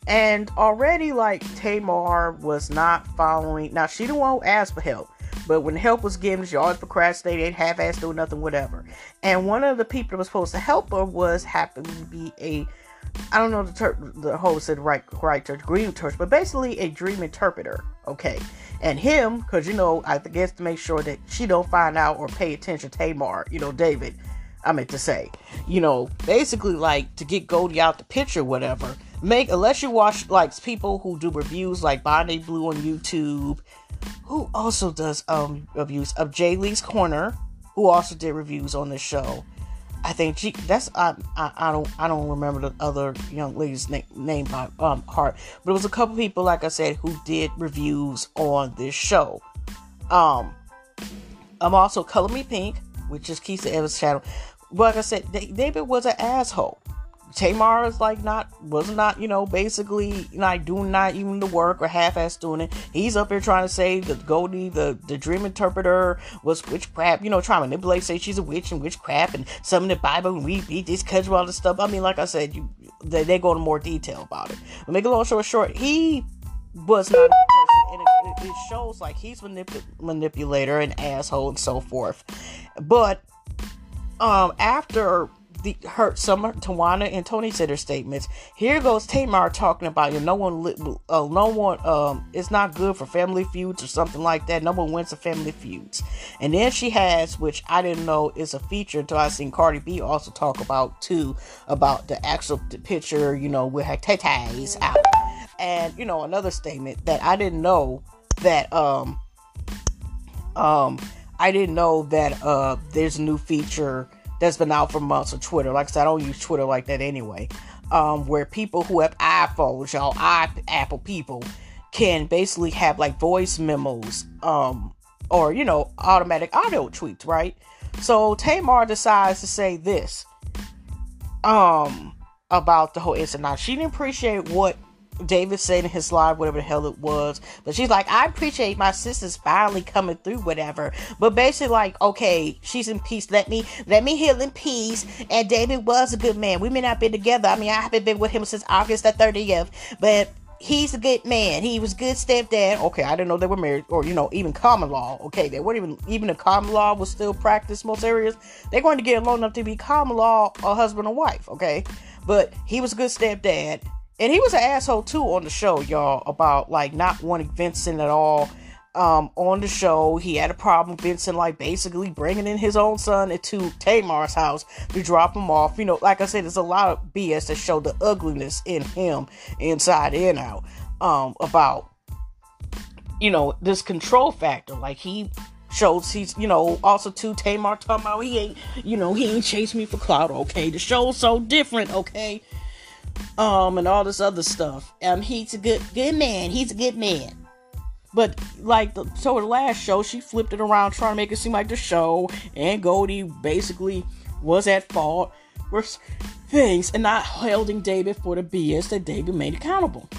and already like tamar was not following now she didn't want ask for help but when help was given she always procrastinated half-ass doing nothing whatever and one of the people that was supposed to help her was happened to be a I don't know the ter- the whole said right right church green church, but basically a dream interpreter. Okay, and him because you know I guess to make sure that she don't find out or pay attention to Tamar. You know David. I meant to say, you know, basically like to get Goldie out the picture, whatever. Make unless you watch like people who do reviews like Bonnie Blue on YouTube, who also does um reviews of Jay Lee's Corner, who also did reviews on this show. I think she, that's I, I, I don't I don't remember the other young lady's name, name by um heart, but it was a couple people like I said who did reviews on this show. Um, I'm also Color Me Pink, which is Keisha Evans' channel. Like I said, David was an asshole. Tamar is like not was not you know basically like doing not even the work or half-ass doing it. He's up here trying to say that Goldie, the the dream interpreter, was witchcraft. You know, trying to manipulate, say she's a witch and witchcraft and some in the Bible and read, read this casual all this stuff. I mean, like I said, you they, they go into more detail about it. But make a long story short, he was not a person, and it, it shows like he's manip- manipulator and asshole and so forth. But um after the hurt Summer, Towanda, and Toni said their statements. Here goes Tamar talking about you. Know, no one, uh, no one. Um, it's not good for family feuds or something like that. No one wins a family feuds. And then she has, which I didn't know is a feature until I seen Cardi B also talk about too about the actual picture. You know, with her tatas out. And you know another statement that I didn't know that um um I didn't know that uh there's a new feature that's been out for months on Twitter. Like I said, I don't use Twitter like that anyway. Um, where people who have iPhones, y'all, I, Apple people, can basically have like voice memos, um, or you know, automatic audio tweets, right? So Tamar decides to say this, um, about the whole incident. Now, she didn't appreciate what David said in his live, whatever the hell it was. But she's like, I appreciate my sister's finally coming through, whatever. But basically, like, okay, she's in peace. Let me let me heal in peace. And David was a good man. We may not be together. I mean, I haven't been with him since August the 30th, but he's a good man. He was good stepdad. Okay, I didn't know they were married, or you know, even common law. Okay, they weren't even even if common law was still practiced most areas. They're going to get along enough to be common law a husband and wife. Okay, but he was a good stepdad and he was an asshole too on the show, y'all, about like not wanting Vincent at all. Um, on the show, he had a problem. Vincent, like, basically bringing in his own son into Tamar's house to drop him off. You know, like I said, there's a lot of BS that show the ugliness in him, inside and out. Um, about you know this control factor. Like he shows he's you know also to Tamar talking about he ain't you know he ain't chased me for clout. Okay, the show's so different. Okay, um, and all this other stuff. Um, he's a good good man. He's a good man. But like the, so the last show, she flipped it around trying to make it seem like the show and Goldie basically was at fault for things and not holding David for the BS that David made accountable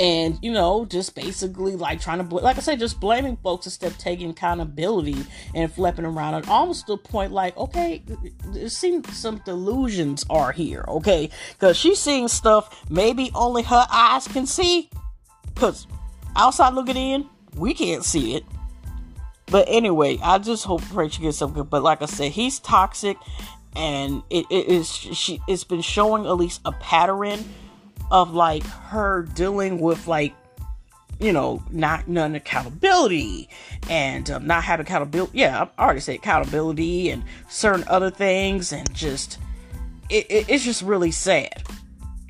and you know just basically like trying to bl- like i said just blaming folks instead of taking accountability and flipping around. And almost to the point like okay it seems some delusions are here okay? Because she's seeing stuff maybe only her eyes can see. Because outside looking in we can't see it. But anyway i just hope pray she gets some good but like i said he's toxic and it, it is she it's been showing at least a pattern of like her dealing with like you know not none accountability and um, not having accountability yeah i already said accountability and certain other things and just it, it, it's just really sad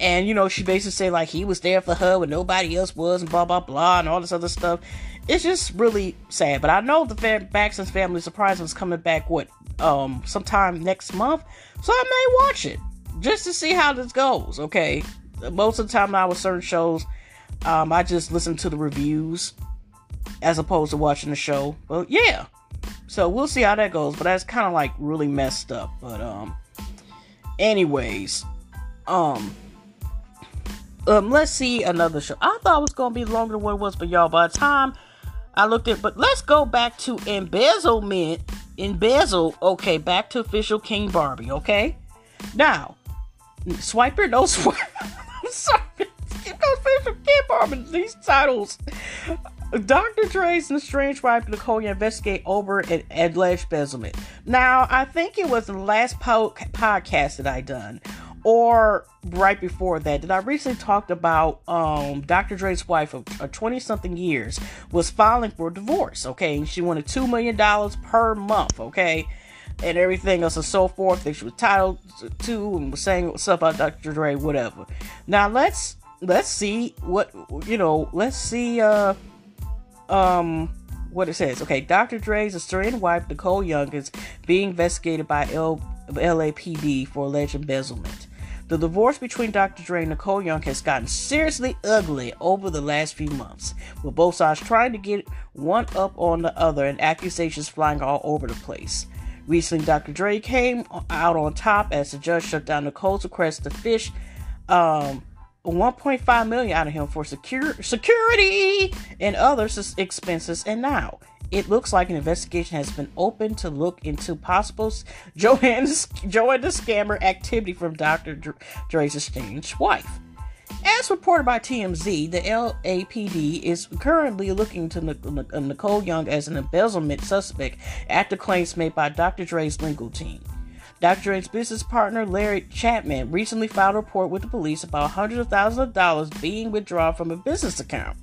And you know, she basically say like he was there for her when nobody else was, and blah blah blah, and all this other stuff. It's just really sad. But I know the Baxter's Family Surprise was coming back what um sometime next month, so I may watch it just to see how this goes. Okay, most of the time now with certain shows, um, I just listen to the reviews as opposed to watching the show. But yeah, so we'll see how that goes. But that's kind of like really messed up. But um, anyways, um um, let's see another show. I thought it was gonna be longer than what it was, but y'all, by the time I looked at, but let's go back to embezzlement. Embezzle, okay, back to official King Barbie, okay? Now, Swiper, no swiper. Sorry. Official King Barbie, these titles. Dr. Dre's and Strange Wife Nicole investigate over an alleged embezzlement. Now, I think it was the last po- podcast that I done or right before that that I recently talked about um, Dr. Dre's wife of 20 something years was filing for divorce, okay? And She wanted $2 million per month, okay? And everything else and so forth that she was titled to and was saying stuff about Dr. Dre, whatever. Now let's let's see what you know, let's see uh um what it says. Okay, Dr. Dre's Australian wife, Nicole Young, is being investigated by L- LAPD for alleged embezzlement. The divorce between Dr. Dre and Nicole Young has gotten seriously ugly over the last few months, with both sides trying to get one up on the other and accusations flying all over the place. Recently, Dr. Dre came out on top as the judge shut down Nicole's request to fish um, 1.5 million out of him for secure, security and other expenses, and now it looks like an investigation has been opened to look into possible Joanna's, Joanna scammer activity from Dr. Dre's estranged wife. As reported by TMZ, the LAPD is currently looking to uh, Nicole Young as an embezzlement suspect after claims made by Dr. Dre's legal team. Dr. Dre's business partner Larry Chapman recently filed a report with the police about hundreds of thousands of dollars being withdrawn from a business account.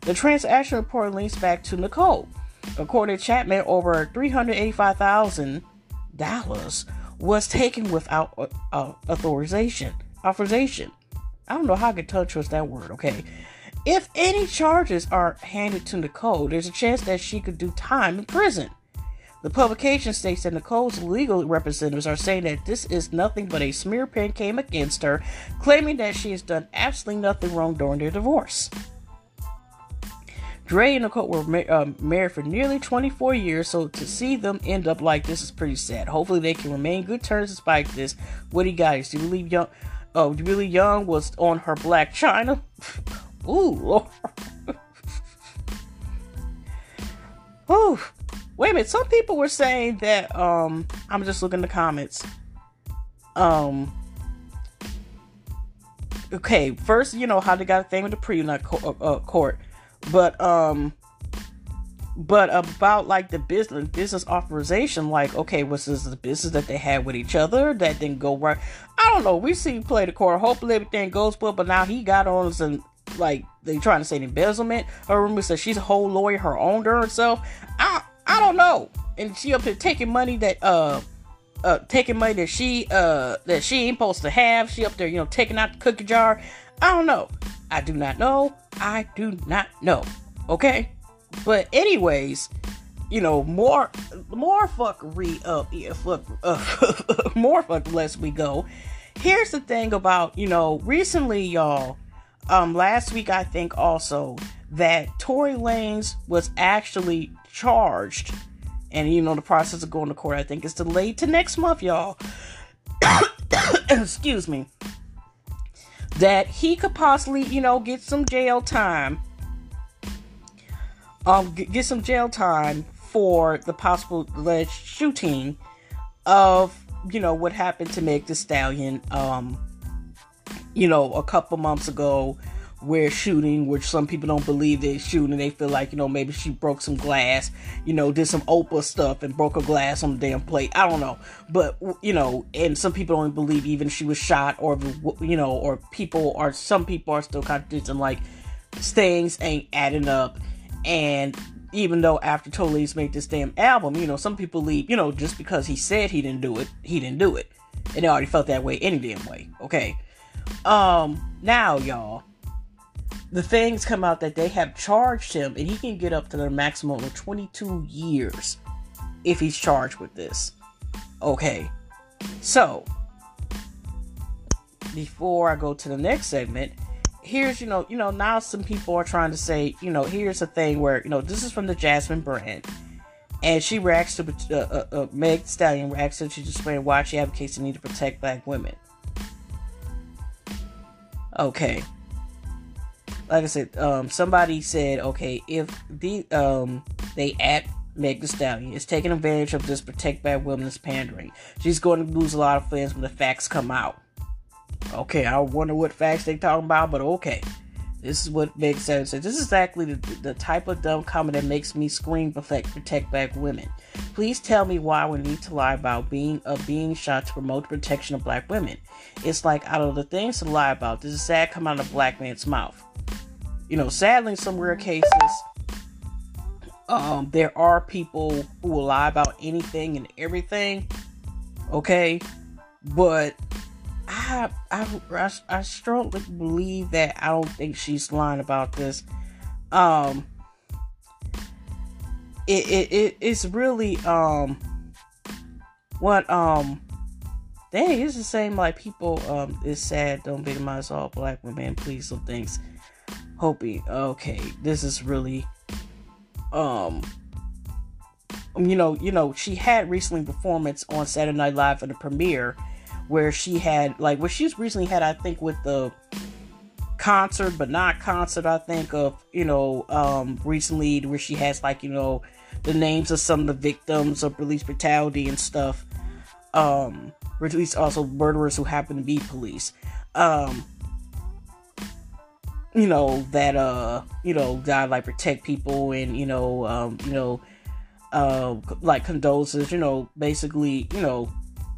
The transaction report links back to Nicole, According to Chapman, over $385,000 was taken without uh, uh, authorization. Authorization. I don't know how I could touch with that word, okay? If any charges are handed to Nicole, there's a chance that she could do time in prison. The publication states that Nicole's legal representatives are saying that this is nothing but a smear campaign against her, claiming that she has done absolutely nothing wrong during their divorce. Dre and Nicole were ma- uh, married for nearly 24 years, so to see them end up like this is pretty sad. Hopefully, they can remain good terms despite this. What do you guys? Do you believe Young? Oh, you believe Young was on her Blac Chyna. Ooh, Ooh. Wait a minute. Some people were saying that. Um, I'm just looking the comments. Um. Okay, first, you know how they got a thing with the co- uh, uh, court but um but about like the business business authorization like okay was this the business that they had with each other that didn't go right? I don't know. We see play the court hopefully everything goes well but now he got on some like they trying to say embezzlement. Her rumor says she's a whole lawyer her own to herself i i don't know. And she up here taking money that uh uh taking money that she uh that she ain't supposed to have. She up there you know taking out the cookie jar. I don't know. I do not know. I do not know. Okay? But anyways, you know, more more fuckery up yeah, fuck uh, more fuck less we go. Here's the thing about, you know, recently y'all um last week I think also that Tory Lanez was actually charged and you know the process of going to court I think is delayed to next month y'all. Excuse me that he could possibly, you know, get some jail time. Um, get some jail time for the possible alleged shooting of, you know, what happened to Meg Thee Stallion, um, you know, a couple months ago where shooting, which some people don't believe they shooting. They feel like, you know, maybe she broke some glass, you know, did some Oprah stuff and broke a glass on the damn plate. I don't know. But, you know, and some people don't believe even she was shot or, you know, or people are, some people are still contradicting like things ain't adding up. And even though after Tolly's made this damn album, you know, some people leave, you know, just because he said he didn't do it, he didn't do it. And they already felt that way any damn way. Okay. Um, now, y'all, the things come out that they have charged him, and he can get up to the maximum of 22 years if he's charged with this. Okay, so before I go to the next segment, here's you know you know now some people are trying to say you know here's a thing where you know this is from the Jasmine brand, and she reacts to uh, uh, uh, Meg Stallion reacts to she just explain why she advocates the need to protect black women. Okay. Like I said, um, somebody said, okay, if the um they at Meg Thee Stallion is taking advantage of this protect black women's pandering, she's going to lose a lot of fans when the facts come out. Okay, I wonder what facts they talking about, but okay. This is what makes sense. This is exactly the, the type of dumb comment that makes me scream protect, protect black women. Please tell me why we need to lie about being of being shot to promote the protection of black women. It's like out of the things to lie about, this is sad come out of a black man's mouth. You know, sadly in some rare cases, um, there are people who will lie about anything and everything. Okay, but I, I, I, I strongly believe that I don't think she's lying about this. Um, it, it, it it's really um what um dang it's the same like people um it's sad don't victimize all black women please some things hoping okay this is really um you know you know she had recently performance on saturday night live for the premiere where she had like what she's recently had I think with the concert but not concert I think of you know um recently where she has like you know the names of some of the victims of police brutality and stuff um or at least also murderers who happen to be police. Um you know that uh you know God like protect people and you know um you know uh like condolences you know basically you know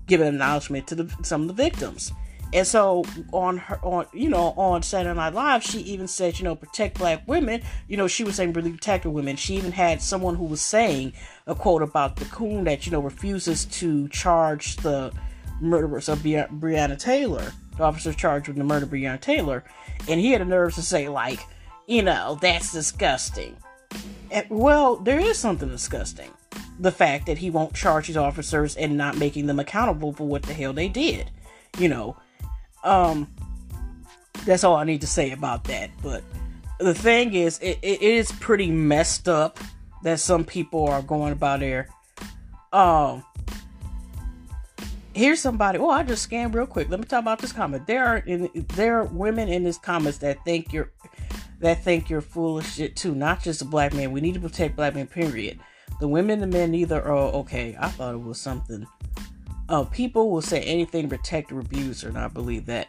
give an acknowledgement to the, some of the victims. And so on her on you know on Saturday Night Live, she even said you know protect black women. You know she was saying really protect women. She even had someone who was saying a quote about the coon that you know refuses to charge the murderers of Breonna Taylor, the officer charged with the murder of Breonna Taylor, and he had the nerves to say like, you know that's disgusting. And, well, there is something disgusting the fact that he won't charge his officers and not making them accountable for what the hell they did. You know, um, that's all I need to say about that. But the thing is, it, it is pretty messed up that some people are going about there. Um, here's somebody. Oh, I just scanned real quick. Let me talk about this comment. There are in, there are women in this comments that think you're that think you're of shit too. Not just a black man. We need to protect black men. Period. The women and men neither are okay. I thought it was something. Uh, people will say anything protect the abuser, and I believe that.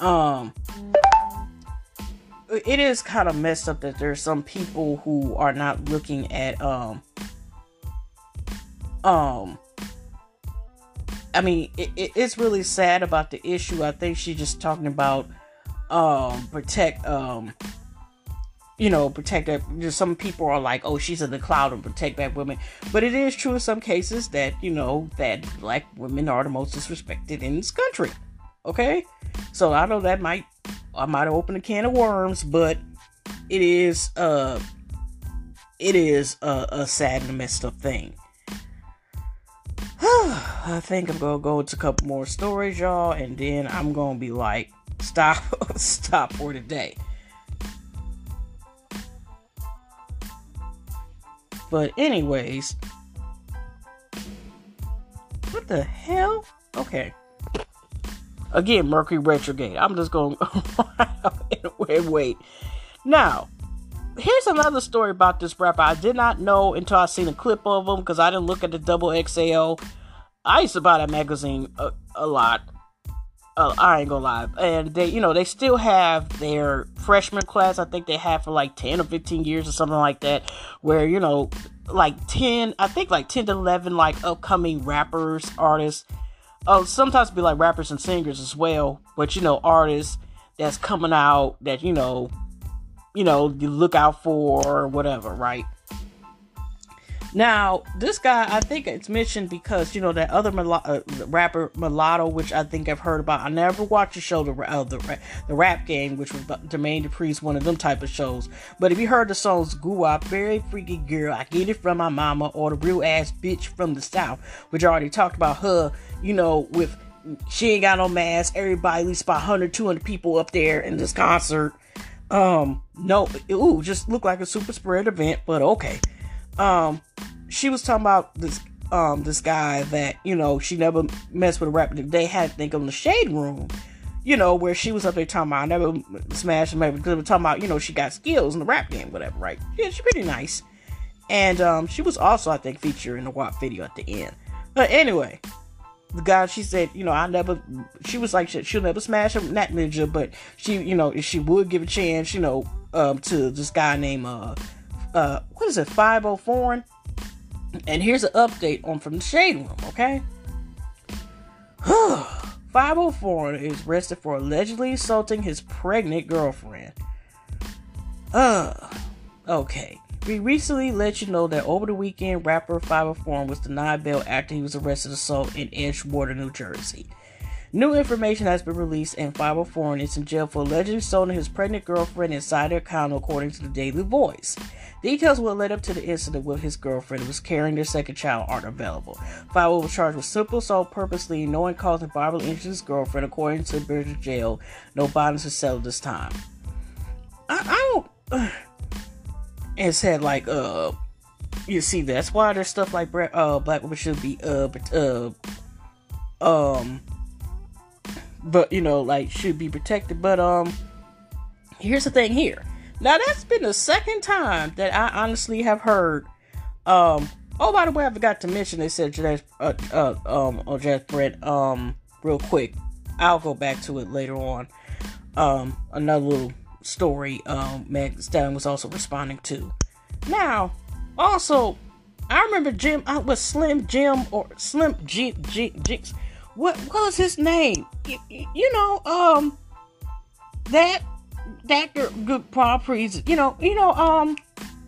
Um, it is kind of messed up that there's some people who are not looking at um um I mean, it, it, it's really sad about the issue. I think she's just talking about um protect um you know, protect that. Some people are like, oh, she's in the cloud and protect black women. But it is true in some cases that, you know, that black women are the most disrespected in this country. Okay? So I know that might, I might have opened a can of worms, but it is, uh, it is a, a sad and messed up thing. I think I'm gonna go into a couple more stories, y'all, and then I'm gonna be like, stop, stop for today. But anyways, what the hell? Okay. Again, Mercury retrograde. I'm just going wait, wait. Now, here's another story about this rapper. I did not know until I seen a clip of him because I didn't look at the double XL. I used to buy that magazine a, a lot uh, I ain't gonna lie. And they, you know, they still have their freshman class. I think they have for like 10 or 15 years or something like that. Where, you know, like 10, I think like 10 to 11, like upcoming rappers, artists. Oh, sometimes be like rappers and singers as well. But, you know, artists that's coming out that, you know, you know, you look out for or whatever, right? Now, this guy, I think it's mentioned because you know that other uh, rapper mulatto, which I think I've heard about. I never watched the show, the uh, the, the rap game, which was Jermaine Dupri's one of them type of shows. But if you heard the songs "Goo "Very Freaky Girl," "I Get It From My Mama," or "The Real Ass Bitch from the South," which I already talked about her, you know, with she ain't got no mask. Everybody, at least about 100, 200 people up there in this concert. Um, no, ooh, just looked like a super spread event, but okay um, she was talking about this um this guy that you know she never messed with a rapper. They had to think on the shade room, you know, where she was up there talking about I never smashed him because were talking about you know she got skills in the rap game, whatever, right? Yeah, she's pretty nice, and um, she was also I think featured in the WAP video at the end. But anyway, the guy she said you know I never she was like she, she'll never smash him that ninja, but she you know if she would give a chance, you know, um to this guy named uh uh, what is it, Fivio Foreign? And here's an update on from the shade room, okay? Fivio Foreign is arrested for allegedly assaulting his pregnant girlfriend. Uh, okay. We recently let you know that over the weekend, rapper Fivio Foreign was denied bail after he was arrested assault in Edgewater, New Jersey. New information has been released, and Fivio Foreign is in jail for allegedly assaulting his pregnant girlfriend inside their condo, according to the Daily Voice. Details what led up to the incident with his girlfriend was carrying their second child aren't available. Fivio was charged with simple assault purposely, knowing causing bodily injury to his girlfriend, according to the jail. No bonds are settled this time. I, I don't. it said like uh, you see that's why there's stuff like uh black women should be uh uh um but you know, like should be protected. But um, here's the thing here. Now that's been the second time that I honestly have heard. Um, oh by the way, I forgot to mention they said Jazz, uh, uh, um, oh Jazz Brett, um, real quick. I'll go back to it later on. Um, another little story. Um, Meg Stallion was also responding to. Now, also, I remember Jim. I was Slim Jim or Slim G G Jigs what, was his name? You, you know, um, that that good properties. You know, you know, um,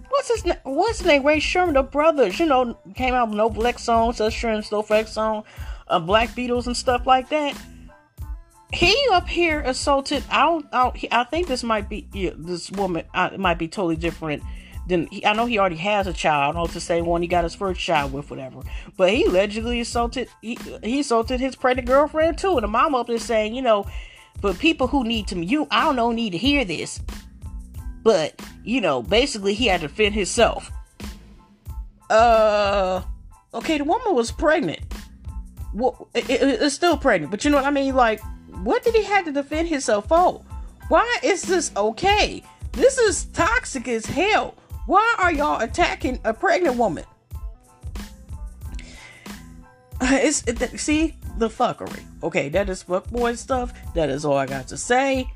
what's his name? What's his name? Rae Sremmurd, the brothers. You know, came out with no black songs, Usher and Snowflake song, uh, Black Beatles and stuff like that. He up here assaulted. I don't. I, don't, I think this might be yeah, this woman. Uh, might be totally different then he, I know he already has a child. I don't know the same one he got his first child with, whatever. But he allegedly assaulted he, he assaulted his pregnant girlfriend too. And the mom up there saying, you know, for people who need to you I don't know need to hear this. But, you know, basically he had to defend himself. Uh okay, the woman was pregnant. Well, it, it, it's still pregnant, but you know what I mean? Like, what did he have to defend himself for? Why is this okay? This is toxic as hell. Why are y'all attacking a pregnant woman? It's it, see the fuckery. Okay, that is fuckboy stuff. That is all I got to say.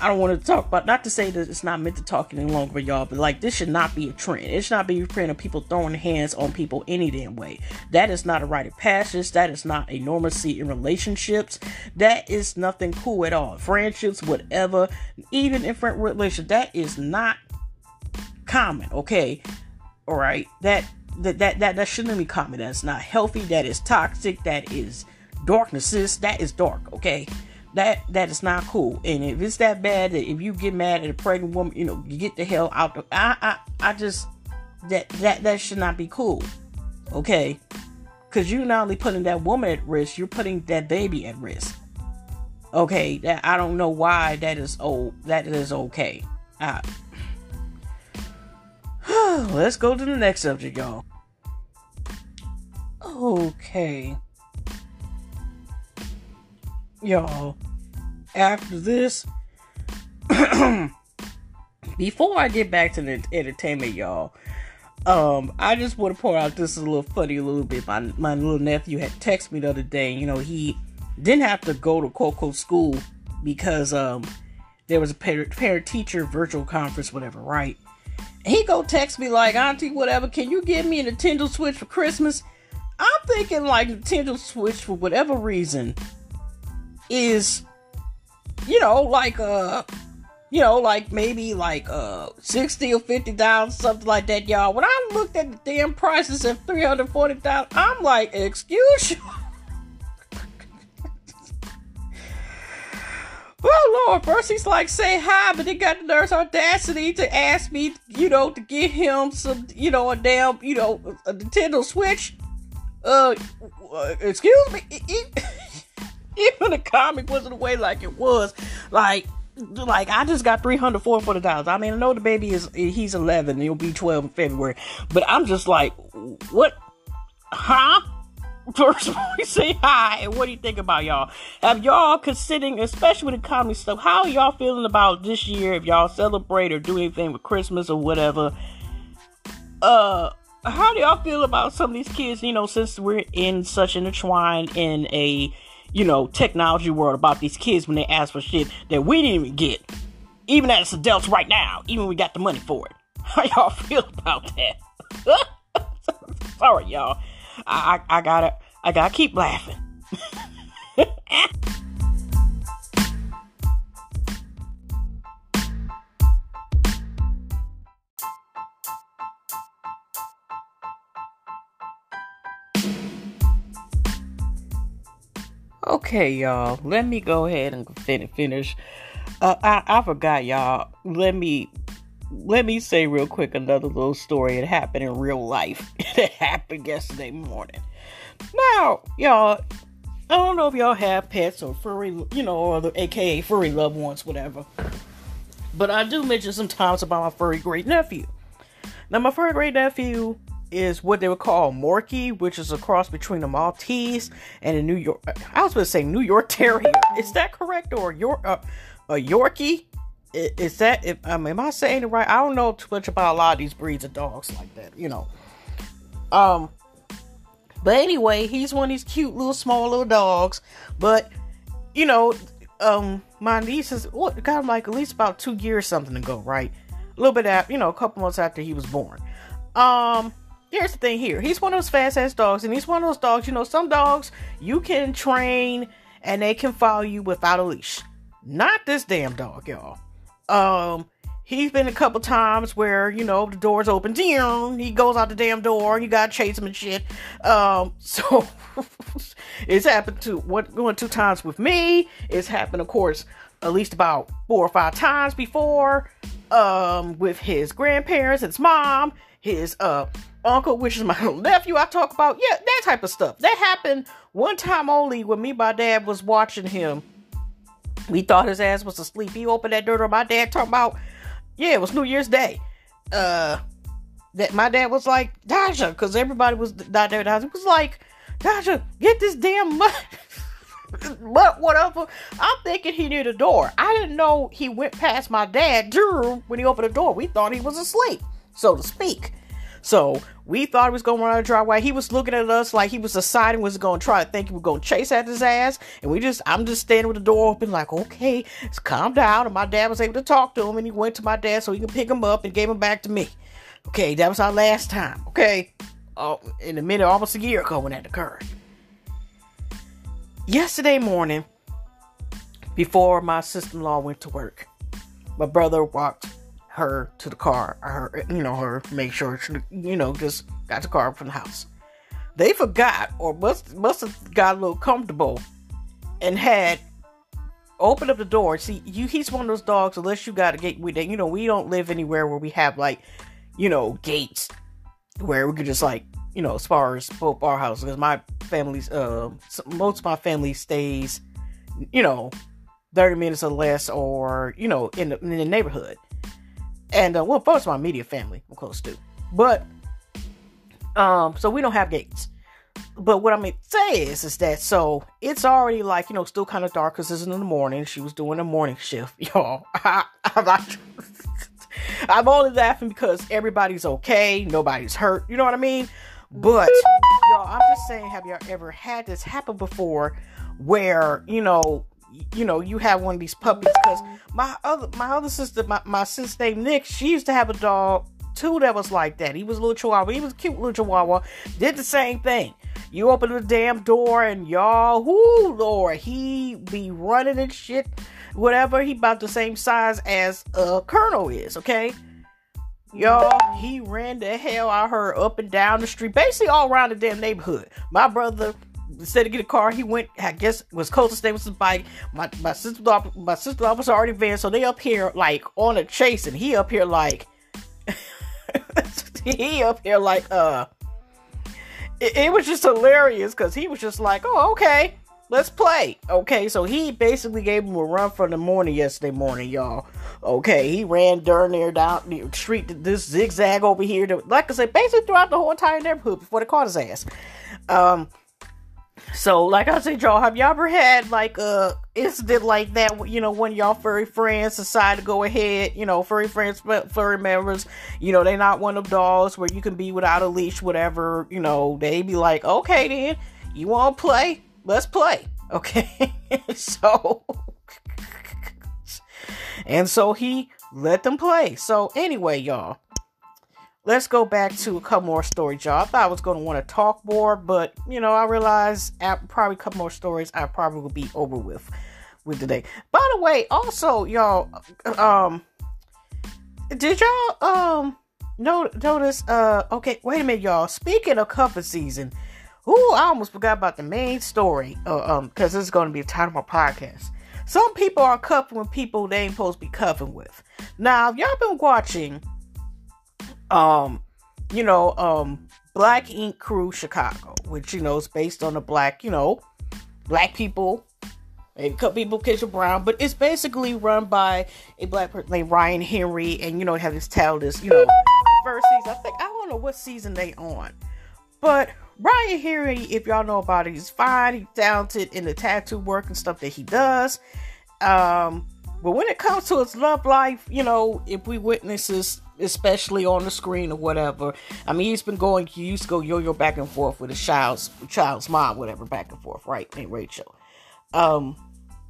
I don't want to talk about not to say that it's not meant to talk any longer, y'all, but like this should not be a trend. It should not be a trend of people throwing hands on people any damn way. That is not a rite of passage. That is not a normalcy in relationships. That is nothing cool at all. Friendships, whatever, even in friend relations, that is not common, okay? All right, that that that that, that shouldn't be common. That's not healthy. That is toxic. That is darkness. That is dark. Okay, that that is not cool. And if it's that bad that if you get mad at a pregnant woman, you know, you get the hell out. Of, I I I just that that that should not be cool. Okay, because you're not only putting that woman at risk, you're putting that baby at risk. Okay, that I don't know why that is oh that is okay. Uh, Let's go to the next subject, y'all. Okay. Y'all, after this, before I get back to the entertainment, y'all, um, I just want to point out this is a little funny a little bit. My my little nephew had texted me the other day. You know, he didn't have to go to Coco school because um there was a parent teacher virtual conference, whatever, right? He go text me like, Auntie, whatever, can you give me a Nintendo Switch for Christmas? I'm thinking like Nintendo Switch for whatever reason is, you know, like uh, you know, like maybe like uh sixty or fifty thousand, something like that, y'all. When I looked at the damn prices at three hundred forty thousand, I'm like, excuse you. Oh Lord, first he's like, say hi, but he got the nerve audacity to ask me, you know, to get him some, you know, a damn, you know, a Nintendo Switch. Uh, uh excuse me. Even the comic wasn't way like it was. Like, like I just got three hundred four forty dollars. I mean, I know the baby is he's eleven, he'll be twelve in February, but I'm just like, what? Huh? First we say hi, what do you think about y'all? Have y'all considering, especially with the comedy stuff, how y'all feeling about this year? If y'all celebrate or do anything with Christmas or whatever, uh, how do y'all feel about some of these kids? You know, since we're in such intertwined in a you know technology world about these kids when they ask for shit that we didn't even get, even as adults right now, even we got the money for it. How y'all feel about that? Sorry, y'all. I, I, gotta I gotta keep laughing. Okay, y'all. Let me go ahead and finish. Uh, I I forgot, y'all. Let me let me say real quick another little story. It happened in real life. it happened yesterday morning. Now, y'all, I don't know if y'all have pets or furry, you know, or the AKA furry loved ones, whatever. But I do mention sometimes about my furry great nephew. Now, my furry great nephew is what they would call Morkie, which is a cross between a Maltese and a New York. I was going to say New York Terrier. Is that correct? Or your uh, a Yorkie? Is that if um, am I saying it right? I don't know too much about a lot of these breeds of dogs like that, you know. Um, but anyway, he's one of these cute little small little dogs. But you know, um, my niece is what got him like at least about two years something ago, right? A little bit after, you know, a couple months after he was born. Um, here's the thing here. He's one of those fast ass dogs, and he's one of those dogs, you know, some dogs you can train and they can follow you without a leash. Not this damn dog, y'all. Um, he's been a couple times where you know the door's open, he goes out the damn door, and you gotta chase him and shit. Um, so it's happened to what going two times with me. It's happened, of course, at least about four or five times before. Um, with his grandparents, his mom, his uh uncle, which is my nephew. I talk about yeah, that type of stuff. That happened one time only when me, my dad was watching him we thought his ass was asleep. He opened that door. My dad talking about, yeah, it was New Year's Day. Uh, that my dad was like, Tasha, because everybody was not there. He was like, Tasha, get this damn mud. but whatever. I'm thinking he near the door. I didn't know he went past my dad when he opened the door. We thought he was asleep, so to speak. So we thought he was going to run out the driveway. He was looking at us like he was deciding was going to try to think were going to chase at his ass. And we just, I'm just standing with the door open, like, okay, calm down. And my dad was able to talk to him, and he went to my dad so he could pick him up and gave him back to me. Okay, that was our last time. Okay, oh, in a minute, almost a year ago when that occurred. Yesterday morning, before my sister-in-law went to work, my brother walked her to the car, her, you know, her make sure she, you know, just got the car from the house. They forgot, or must must have got a little comfortable, and had opened up the door. See, you he's one of those dogs. Unless you got a gate, we you know we don't live anywhere where we have like, you know, gates where we could just like, you know, as far as both our houses. Because my family's, uh, most of my family stays, you know, thirty minutes or less, or you know, in the, in the neighborhood and uh, well, of my media family I'm close to, but um, so we don't have gates. But what I mean to say is, is that so it's already like you know still kind of dark because it's in the morning. She was doing a morning shift, y'all. I, I'm not. I'm only laughing because everybody's okay, nobody's hurt. You know what I mean? But y'all, I'm just saying, have y'all ever had this happen before, where you know you know, you have one of these puppies. Because my other my other sister, my, my sister named Nick, she used to have a dog too that was like that. He was a little chihuahua. He was a cute little chihuahua. Did the same thing. You open the damn door and y'all, whoo, Lord, he be running and shit. whatever. He about the same size as uh Colonel is, okay? Y'all, he ran the hell out her up and down the street, basically all around the damn neighborhood. My brother, instead of get a car, he went. I guess was close to stay with his bike. My my sister my sister was already there, so they up here like on a chase, and he up here like he up here like uh. It, it was just hilarious because he was just like, oh okay, let's play. Okay, so he basically gave him a run for the morning yesterday morning, y'all. Okay, he ran during there down the street, this zigzag over here. To, like I said, basically throughout the whole entire neighborhood before they caught his ass. Um, so like I said, y'all, have y'all ever had like a incident like that? You know, when y'all furry friends decide to go ahead, you know, furry friends, furry members, you know, they're not one of dogs where you can be without a leash, whatever. You know, they be like, okay, then you want to play? Let's play. Okay, so and so he let them play. So anyway, y'all, let's go back to a couple more stories, y'all. I thought I was going to want to talk more, but you know, I realized after probably a couple more stories, I probably will be over with with today. By the way, also, y'all, um, did y'all um no, notice? Uh, okay, wait a minute, y'all. Speaking of cuffing season, ooh, I almost forgot about the main story. Uh, um, because this is going to be the title of my podcast. Some people are cuffing with people they ain't supposed to be cuffing with. Now, if y'all been watching, um, you know, um, Black Ink Crew Chicago, which you know is based on the black, you know, black people. Maybe a couple people catch a brown, but it's basically run by a black person named Ryan Henry, and you know, have this tell this, you know, first season. I think I don't know what season they on, but Ryan Henry, if y'all know about it, he's fine. He's talented in the tattoo work and stuff that he does. Um, but when it comes to his love life, you know, if we witness this, especially on the screen or whatever, I mean, he's been going, he used to go yo-yo back and forth with his child's child's mom, whatever, back and forth, right? Named Rachel. Um,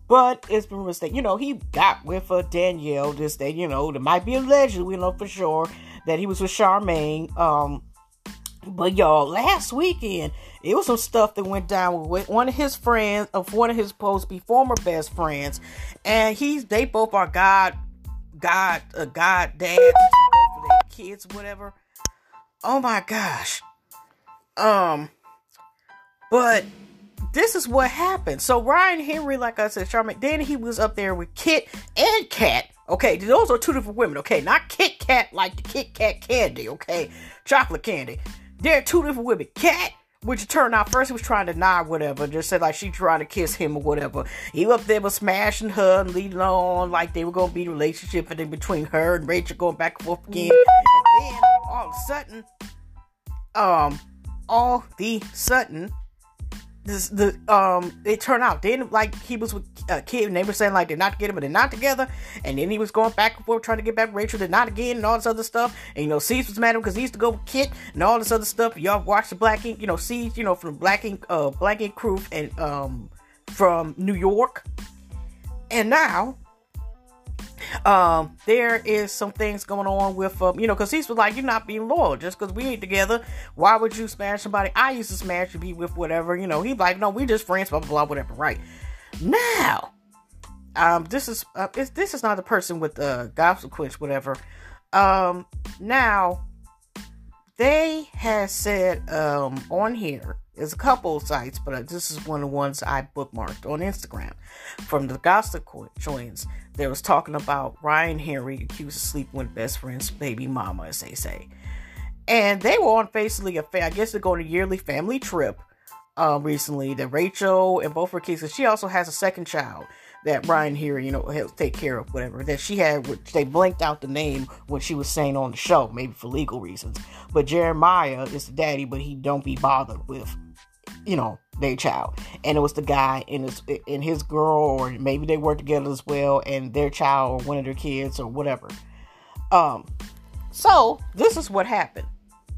but it's been a mistake. You know, he got with uh, Danielle. This day, you know, there might be a legend. We know for sure that he was with Charmaine. Um, but y'all, last weekend it was some stuff that went down with one of his friends, of one of his supposed be former best friends, and he's they both are God, God, uh, God their kids, whatever. Oh my gosh, um, but this is what happened. So Ryan Henry, like I said, Charmaine, then he was up there with Kit and Kat. Okay, those are two different women. Okay, not Kit Kat like the Kit Kat candy. Okay, chocolate candy. They're two different women. Kat, which turned out first he was trying to nod whatever, just said like she trying to kiss him or whatever. He up there was smashing her and leading on like they were gonna be a relationship and then between her and Rachel going back and forth again. And then all of a sudden, um, all the sudden this the um it turned out. Then like he was with a kid and they were saying like they're not together but they're not together. And then he was going back and forth trying to get back Rachel. They're not again and all this other stuff. And you know Cease was mad at him because he used to go with Kit and all this other stuff. Y'all watch the Black Ink you know Cease you know from Black Ink uh Black Ink crew and um from New York. And now um, there is some things going on with, um, you know, because he's like, you're not being loyal just because we ain't together. Why would you smash somebody I used to smash you be with, whatever, you know? He's like, no, we just friends, blah, blah, blah, whatever, right? Now, um, this is, uh, this is not the person with the uh, quench, whatever. Um, now, they have said, um, on here, there's a couple of sites, but this is one of the ones I bookmarked on Instagram from the gossip Twins. They was talking about Ryan Henry accused of sleeping with best friend's baby mama, as they say. And they were on basically a, I guess they're going a yearly family trip um, recently that Rachel and both her kids, and she also has a second child that Ryan Henry, you know, take care of, whatever. That she had, which they blinked out the name when she was saying on the show, maybe for legal reasons. But Jeremiah is the daddy, but he don't be bothered with, you know, their child. And it was the guy and his and his girl, or maybe they work together as well, and their child or one of their kids or whatever. Um, so this is what happened.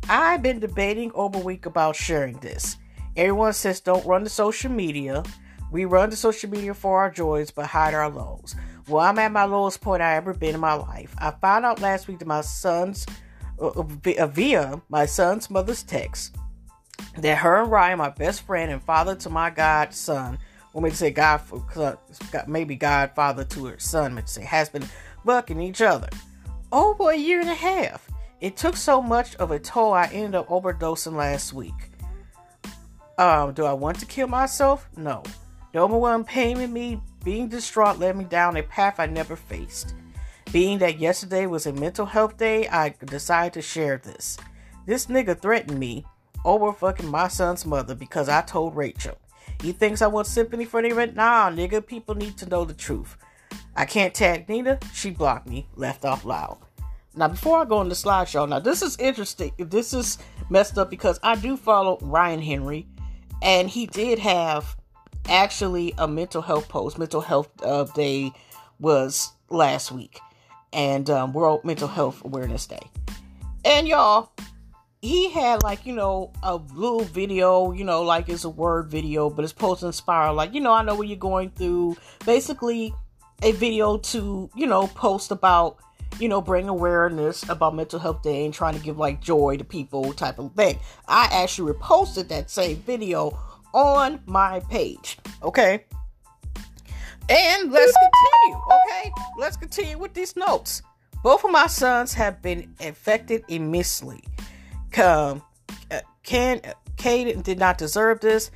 I've been debating over a week about sharing this. Everyone says don't run the social media we run to social media for our joys, but hide our lows. Well, I'm at my lowest point I ever been in my life. I found out last week that my son's, uh, uh via my son's mother's text, that her and Ryan, my best friend and father to my godson, or maybe say God, maybe godfather to her son, maybe say has been fucking each other over a year and a half. It took so much of a toll, I ended up overdosing last week. Um, do I want to kill myself? No. The overwhelming pain in me, being distraught, led me down a path I never faced. Being that yesterday was a mental health day, I decided to share this. This nigga threatened me over fucking my son's mother because I told Rachel. He thinks I want sympathy for the event. Nah, nigga, people need to know the truth. I can't tag Nina. She blocked me, left off loud. Now, before I go on the slideshow, now this is interesting. This is messed up because I do follow Ryan Henry, and he did have actually a mental health post. Mental Health uh, Day was last week, and um, World Mental Health Awareness Day. And y'all, he had like you know a little video you know like it's a word video but it's supposed to inspire like you know i know what you're going through. Basically a video to you know post about you know bring awareness about mental health day and trying to give like joy to people type of thing. I actually reposted that same video on my page okay? And let's continue okay? Let's continue with these notes. Both of my sons have been affected immensely um, Ken, Caden did not deserve this.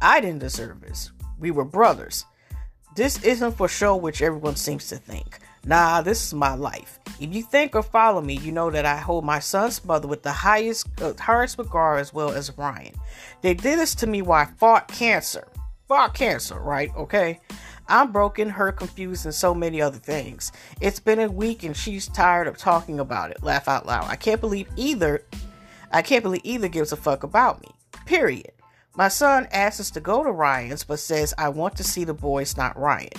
I didn't deserve this. We were brothers. This isn't for show, which everyone seems to think. Nah, this is my life. If you think or follow me, you know that I hold my son's mother with the highest, uh, highest regard as well as Ryan. They did this to me while I fought cancer. Fought cancer, right? Okay. I'm broken, hurt, confused, and so many other things. It's been a week and she's tired of talking about it. Laugh out loud. I can't believe either I can't believe either gives a fuck about me. Period. My son asks us to go to Ryan's, but says, I want to see the boys, not Ryan.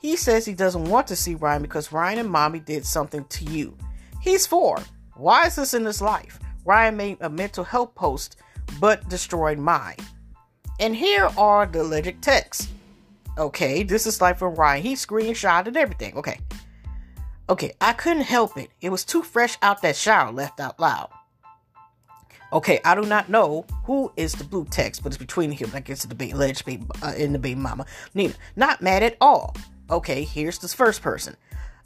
He says he doesn't want to see Ryan because Ryan and mommy did something to you. He's four. Why is this in his life? Ryan made a mental health post, but destroyed mine. And here are the alleged texts. Okay, this is like from Ryan. He screenshotted everything. Okay. Okay, I couldn't help it. It was too fresh out that shower, left out loud. Okay, I do not know who is the blue text, but it's between him. I guess the baby, alleged baby, uh, and the baby mama, Nina. Not mad at all. Okay, here's this first person.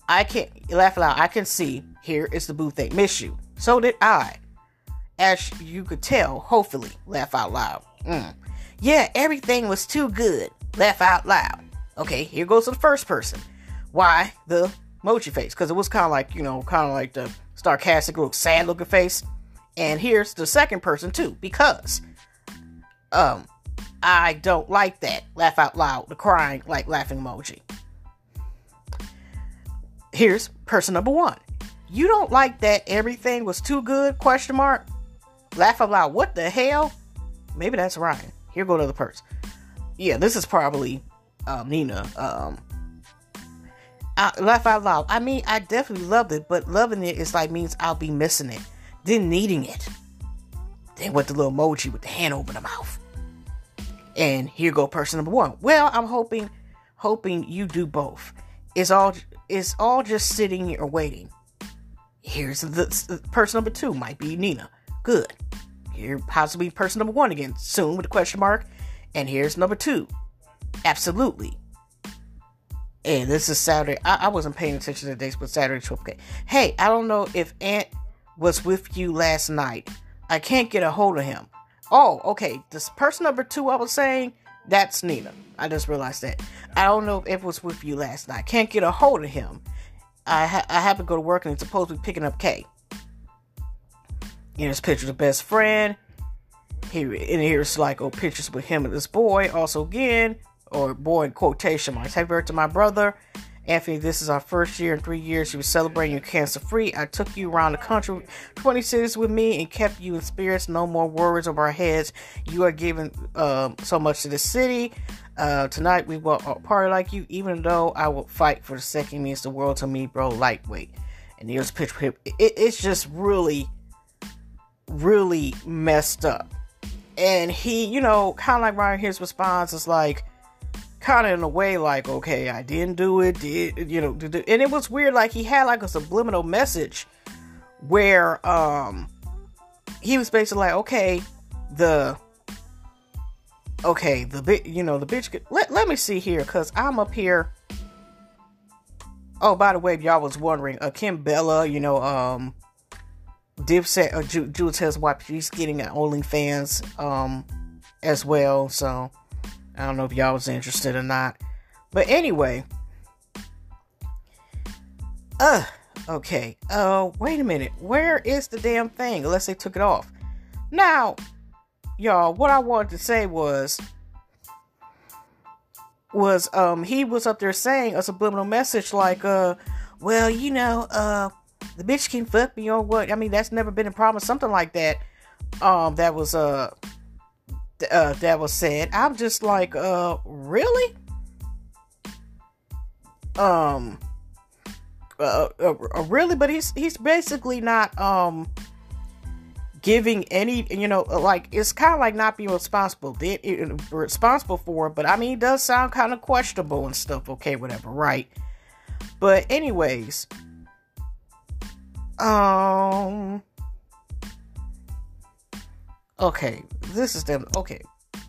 I can't laugh aloud. I can see here is the blue thing. Miss you. So did I. As you could tell, hopefully, laugh out loud. Mm. Yeah, everything was too good. Laugh out loud. Okay, here goes the first person. Why the mochi face? Because it was kind of like, you know, kind of like the sarcastic, little sad looking face. And here's the second person too, because um I don't like that. Laugh out loud, the crying like laughing emoji. Here's person number one. You don't like that everything was too good? Question mark. Laugh out loud. What the hell? Maybe that's Ryan. Here go to the person. Yeah, this is probably um, Nina. Um, I, laugh out loud. I mean, I definitely loved it, but loving it is like means I'll be missing it then needing it. Then with the little emoji with the hand over the mouth. And here go person number one. Well, I'm hoping, hoping you do both. It's all, it's all just sitting here waiting. Here's the, person number two. Might be Nina. Good. Here possibly person number one again soon with a question mark. And here's number two. Absolutely. And this is Saturday. I, I wasn't paying attention to the dates, but Saturday Triple K. Hey, I don't know if Aunt was with you last night. I can't get a hold of him. Oh, okay. This person number two I was saying, that's Nina. I just realized that. I don't know if it was with you last night. Can't get a hold of him. I ha- I have to go to work and it's supposed to be picking up Kay. Here's pictures of the best friend. Here and here's like oh pictures with him and this boy. Also again, or boy in quotation marks. Happy birthday to my brother. Anthony, this is our first year in three years. You were celebrating your cancer free. I took you around the country, 20 cities with me, and kept you in spirits. No more worries over our heads. You are giving uh, so much to the city. Uh, tonight we will party like you, even though I will fight for the second means the world to me, bro. Lightweight. And here's picture. It, it's just really, really messed up. And he, you know, kind of like Ryan, his response is like, kind of in a way like, okay, I didn't do it, did you know? And it was weird. Like he had like a subliminal message where um he was basically like, okay, the okay, the bit, you know, the bitch. Could, let let me see here, cause I'm up here. Oh, by the way, y'all was wondering, uh, Kimbella, you know, um, Dipset, uh, Ju- Juelz wife, she's getting an OnlyFans, um, as well. So I don't know if y'all was interested or not, but anyway, uh, okay. Uh, wait a minute. Where is the damn thing? Unless they took it off. Now, y'all, what I wanted to say was was um he was up there saying a subliminal message like uh well you know uh the bitch can fuck me or what i mean that's never been a problem something like that um that was uh, uh that was said i'm just like uh really um uh, uh, uh really but he's he's basically not um giving any, you know, like it's kind of like not being responsible. They, responsible for but I mean, it does sound kind of questionable and stuff. Okay, whatever, right? But anyways, um, okay, this is them. Okay,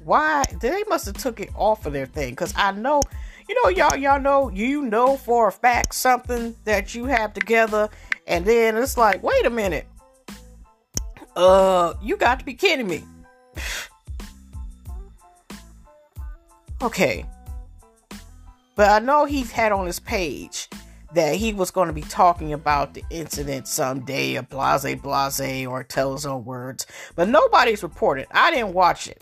why they must have took it off of their thing? Because I know, you know, y'all, y'all know, you know for a fact something that you have together, and then it's like, wait a minute uh, you got to be kidding me. okay. But I know he's had on his page that he was going to be talking about the incident someday, a blase blase, or tell his own words. But nobody's reported. I didn't watch it.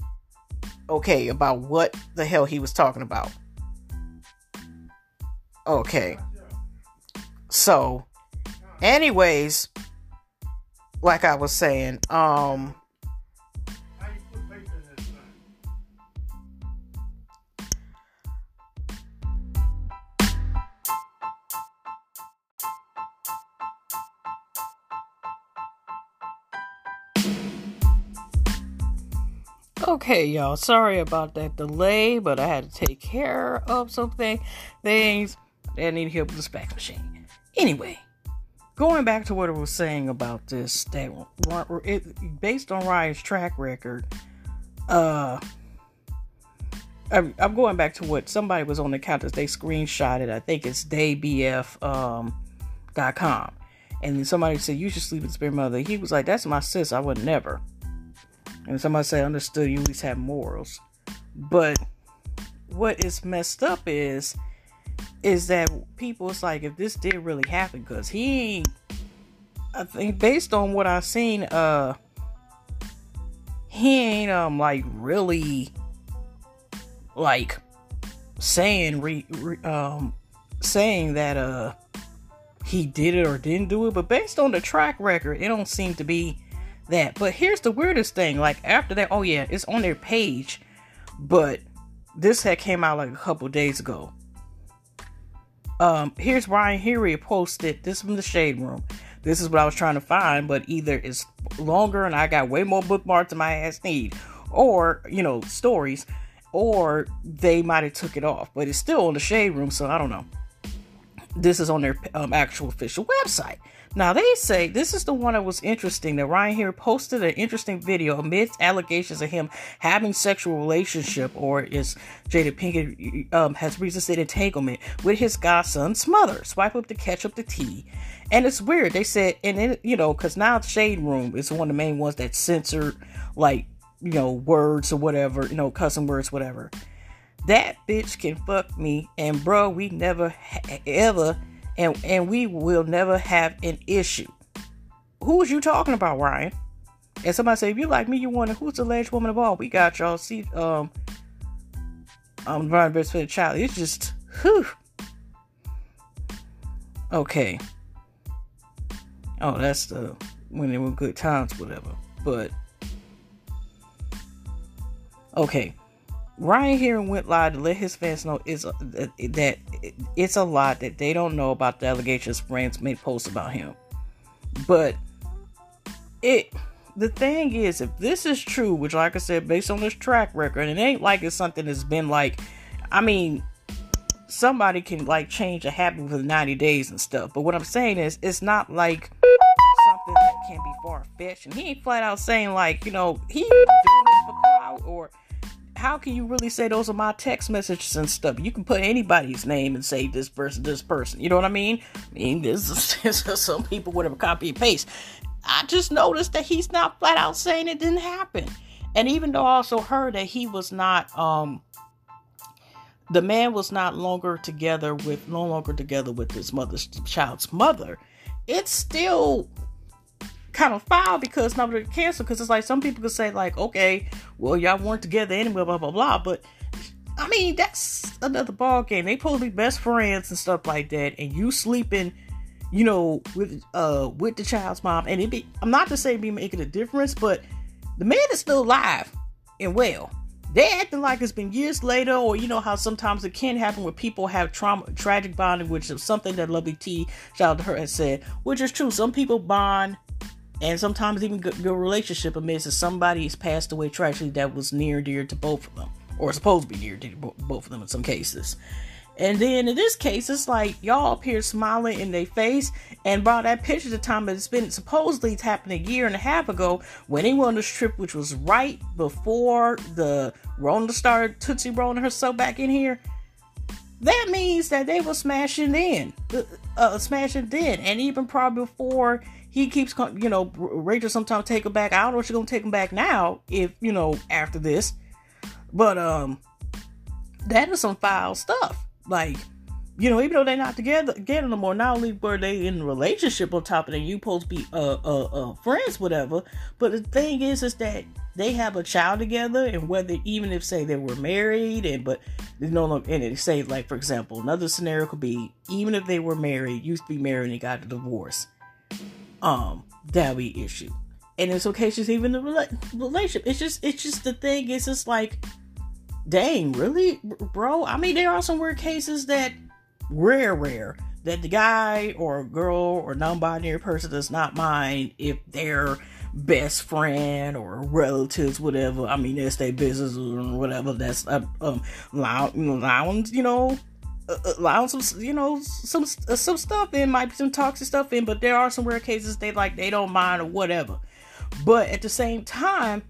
Okay, about what the hell he was talking about. Okay. So, anyways, like I was saying, um, Okay, y'all. Sorry about that delay, but I had to take care of something things that need help with the fax machine. Anyway, going back to what I was saying about this, that it, based on Ryan's track record, uh, I'm, I'm, going back to what somebody was on the that they screenshotted. I think it's daybf um, dot com, and somebody said you should sleep with spirit mother. He was like, "That's my sis. I would never." And somebody said, "Understood. You at least have morals." But what is messed up is is that people it's like if this did really happen because he i think based on what i've seen uh he ain't um like really like saying re, re, um saying that uh he did it or didn't do it but based on the track record it don't seem to be that but here's the weirdest thing like after that oh yeah it's on their page but this had came out like a couple days ago um, here's Ryan Henry posted this from the shade room. This is what I was trying to find, but either it's longer and I got way more bookmarks than my ass need, or you know stories, or they might have took it off, but it's still on the shade room, so I don't know. This is on their um, actual official website. Now they say this is the one that was interesting. That Ryan Henry posted an interesting video amidst allegations of him having sexual relationship, or is Jada Pinkett um, has resisted entanglement with his godson's mother. Swipe up to catch up the tea, and it's weird. They said, and then you know, because now Shade Room is one of the main ones that censored like you know words or whatever, you know, cussing words, whatever. That bitch can fuck me, and bro, we never ever and and we will never have an issue. Who was you talking about, Ryan? And somebody say, if you like me, you wonder who's the alleged woman of all. We got y'all. See, um, I'm Ryan for the child. It's just, whew. Okay. Oh, that's the when they were good times, whatever. But okay. Ryan Henry went live to let his fans know is that it's a lot that they don't know about the allegations friends made posts about him. But it the thing is, if this is true, which like I said, based on this track record, it ain't like it's something that's been like I mean somebody can like change a habit within 90 days and stuff. But what I'm saying is it's not like something that can be far fetched. And he ain't flat out saying like, you know, he doing this for clout or how can you really say those are my text messages and stuff? You can put anybody's name and say this person, this person. You know what I mean? I mean, there's, there's some people would have copy and paste. I just noticed that he's not flat out saying it didn't happen. And even though I also heard that he was not, um, the man was not longer together with, no longer together with his mother's child's mother, it's still kind of foul because nobody cancel because it's like some people could say like okay well y'all weren't together anyway blah blah blah but i mean that's another ball game they be best friends and stuff like that and you sleeping you know with uh with the child's mom and it be i'm not to say be making a difference but the man is still alive and well they acting like it's been years later, or you know how sometimes it can happen where people have trauma, tragic bonding, which is something that Lovely T, shout out to her, has said, which is true. Some people bond and sometimes even good, good relationship amidst somebody has passed away tragically that was near dear to both of them, or supposed to be near to both of them in some cases. And then in this case, it's like y'all appear smiling in their face. And by that picture, the time it's been supposedly it's happened a year and a half ago when they went on this trip, which was right before the Rona started Tootsie rolling herself back in here. That means that they were smashing in, uh, uh smashing then, and even probably before he keeps, you know, Rachel sometimes take him back. I don't know if she's gonna take him back now, if you know, after this. But um, that is some foul stuff. Like, you know, even though they're not together together no more, not only were they in relationship on top of that, you supposed to be uh, uh uh friends, whatever. But the thing is, is that they have a child together, and whether even if say they were married, and but you no, know, and it say like for example, another scenario could be even if they were married, used to be married and got a divorce um dowry issue. And it's okay she's even the relationship. It's just, it's just the thing. It's just like, dang, really, bro. I mean, there are some weird cases that rare, rare that the guy or girl or non-binary person does not mind if their best friend or relatives, whatever. I mean, that's their business or whatever. That's uh, um, lounge, you know, uh, uh, allowing some, you know, some uh, some stuff in, might be some toxic stuff in, but there are some rare cases they like they don't mind or whatever. But at the same time,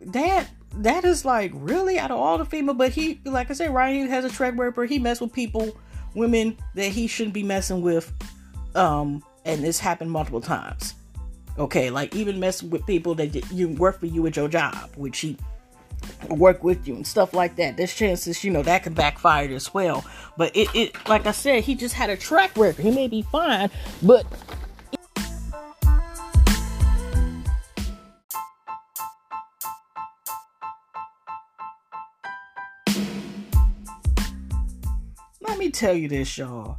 that that is like really out of all the female, but he, like I said, Ryan has a track record. He mess with people, women that he shouldn't be messing with, um, and this happened multiple times. Okay, like even messing with people that you work for you at your job, which he work with you and stuff like that. There's chances, you know, that could backfire as well. But it, it like I said, he just had a track record. He may be fine, but let me tell you this, y'all.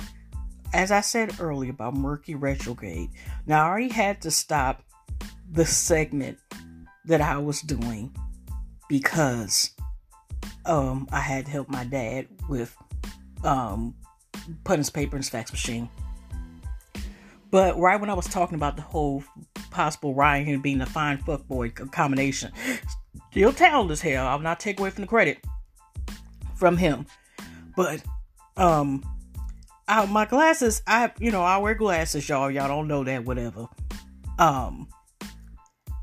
As I said earlier about Mercury retrograde, now I already had to stop the segment that I was doing because um, I had to help my dad with um, putting his paper in his fax machine. But right when I was talking about the whole possible Ryan being a fine fuckboy combination, still talented as hell. I'll not take away from the credit from him. But um, I, my glasses, I you know I wear glasses, y'all. Y'all don't know that, whatever. Um,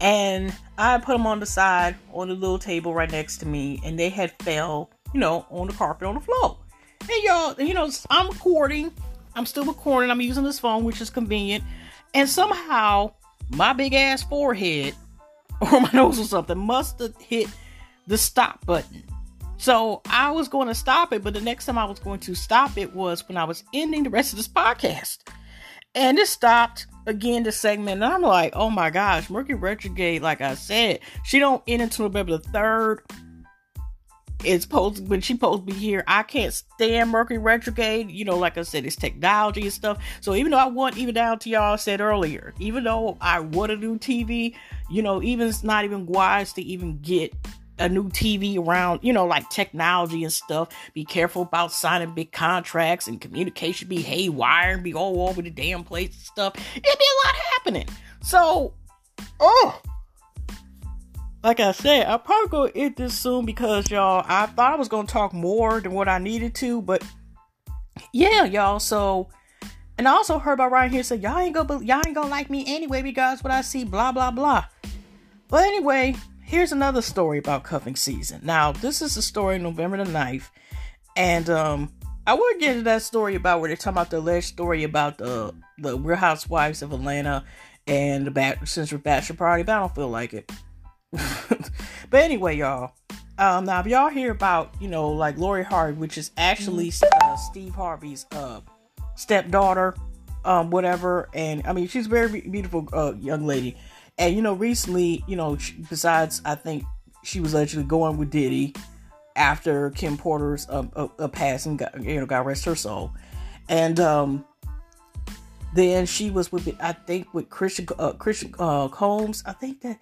and I put them on the side on the little table right next to me, and they had fell, you know, on the carpet on the floor. And y'all, you know, I'm recording. I'm still recording. I'm using this phone, which is convenient. And somehow my big ass forehead or my nose or something must have hit the stop button. So I was going to stop it, but the next time I was going to stop it was when I was ending the rest of this podcast. And it stopped again the segment, and I'm like, oh my gosh, Mercury retrograde. Like I said, she don't end until November the third. It's supposed when she supposed to be here. I can't stand Mercury retrograde. You know, like I said, it's technology and stuff. So even though I want even down to y'all said earlier, even though I want to do TV, you know, even it's not even wise to even get a new TV around, you know, like technology and stuff. Be careful about signing big contracts and communication be haywire and be all over the damn place and stuff. It'd be a lot happening. So, oh, like I said, I'll probably go end this soon because y'all, I thought I was gonna talk more than what I needed to, but yeah, y'all. So, and I also heard about Ryan Henry say y'all ain't gonna y'all ain't gonna like me anyway because what I see, blah blah blah. But anyway, here's another story about cuffing season. Now, this is the story November the 9th. And um, I will get into that story about where they're talking about the alleged story about the the Real Housewives of Atlanta and the Bat- Central Bachelor Party, but I don't feel like it. but anyway, y'all. Um, now, if y'all hear about, you know, like Lori Harvey, which is actually uh, Steve Harvey's uh, stepdaughter, um, whatever, and I mean, she's a very beautiful uh, young lady. And you know, recently, you know, besides, I think she was actually going with Diddy after Kim Porter's uh, uh, uh, passing, you know, God rest her soul, and um, then she was with, I think, with Christian uh, Christian uh, Combs. I think that,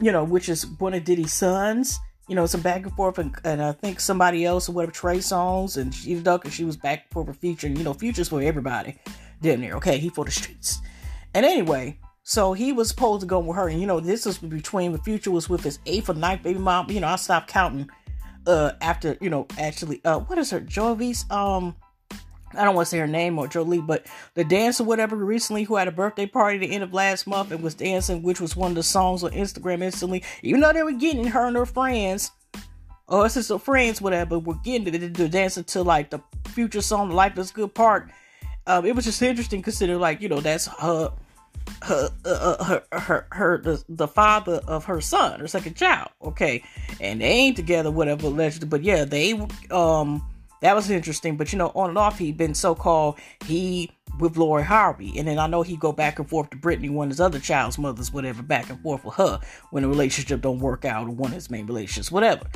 you know, which is one of Diddy's sons. You know, some back and forth, and, and I think somebody else or whatever, Trey Songz, and she duck, and she was back and forth with Future. And, you know, Future's for everybody, didn't there? Okay, he for the streets. And anyway, so he was supposed to go with her, and you know, this was between the Future was with his eighth or ninth baby mom. You know, I stopped counting uh after you know actually uh what is her Jovi's um I don't want to say her name or Jolie, but the dancer, whatever, recently who had a birthday party at the end of last month and was dancing, which was one of the songs on Instagram instantly, even though they were getting her and her friends, or her friends, whatever, were getting to, to, to dancing to like the future song, Life is Good part. Um, it was just interesting considering, like, you know, that's her, her, uh, uh, her, her, her, the, the father of her son, her second child, okay, and they ain't together, whatever, allegedly, but yeah, they, um, that was interesting. But you know, on and off, he'd been so called he with Lori Harvey, and then I know he'd go back and forth to Brittany, one of his other child's mothers, whatever, back and forth with her when the relationship don't work out or one of his main relationships, whatever.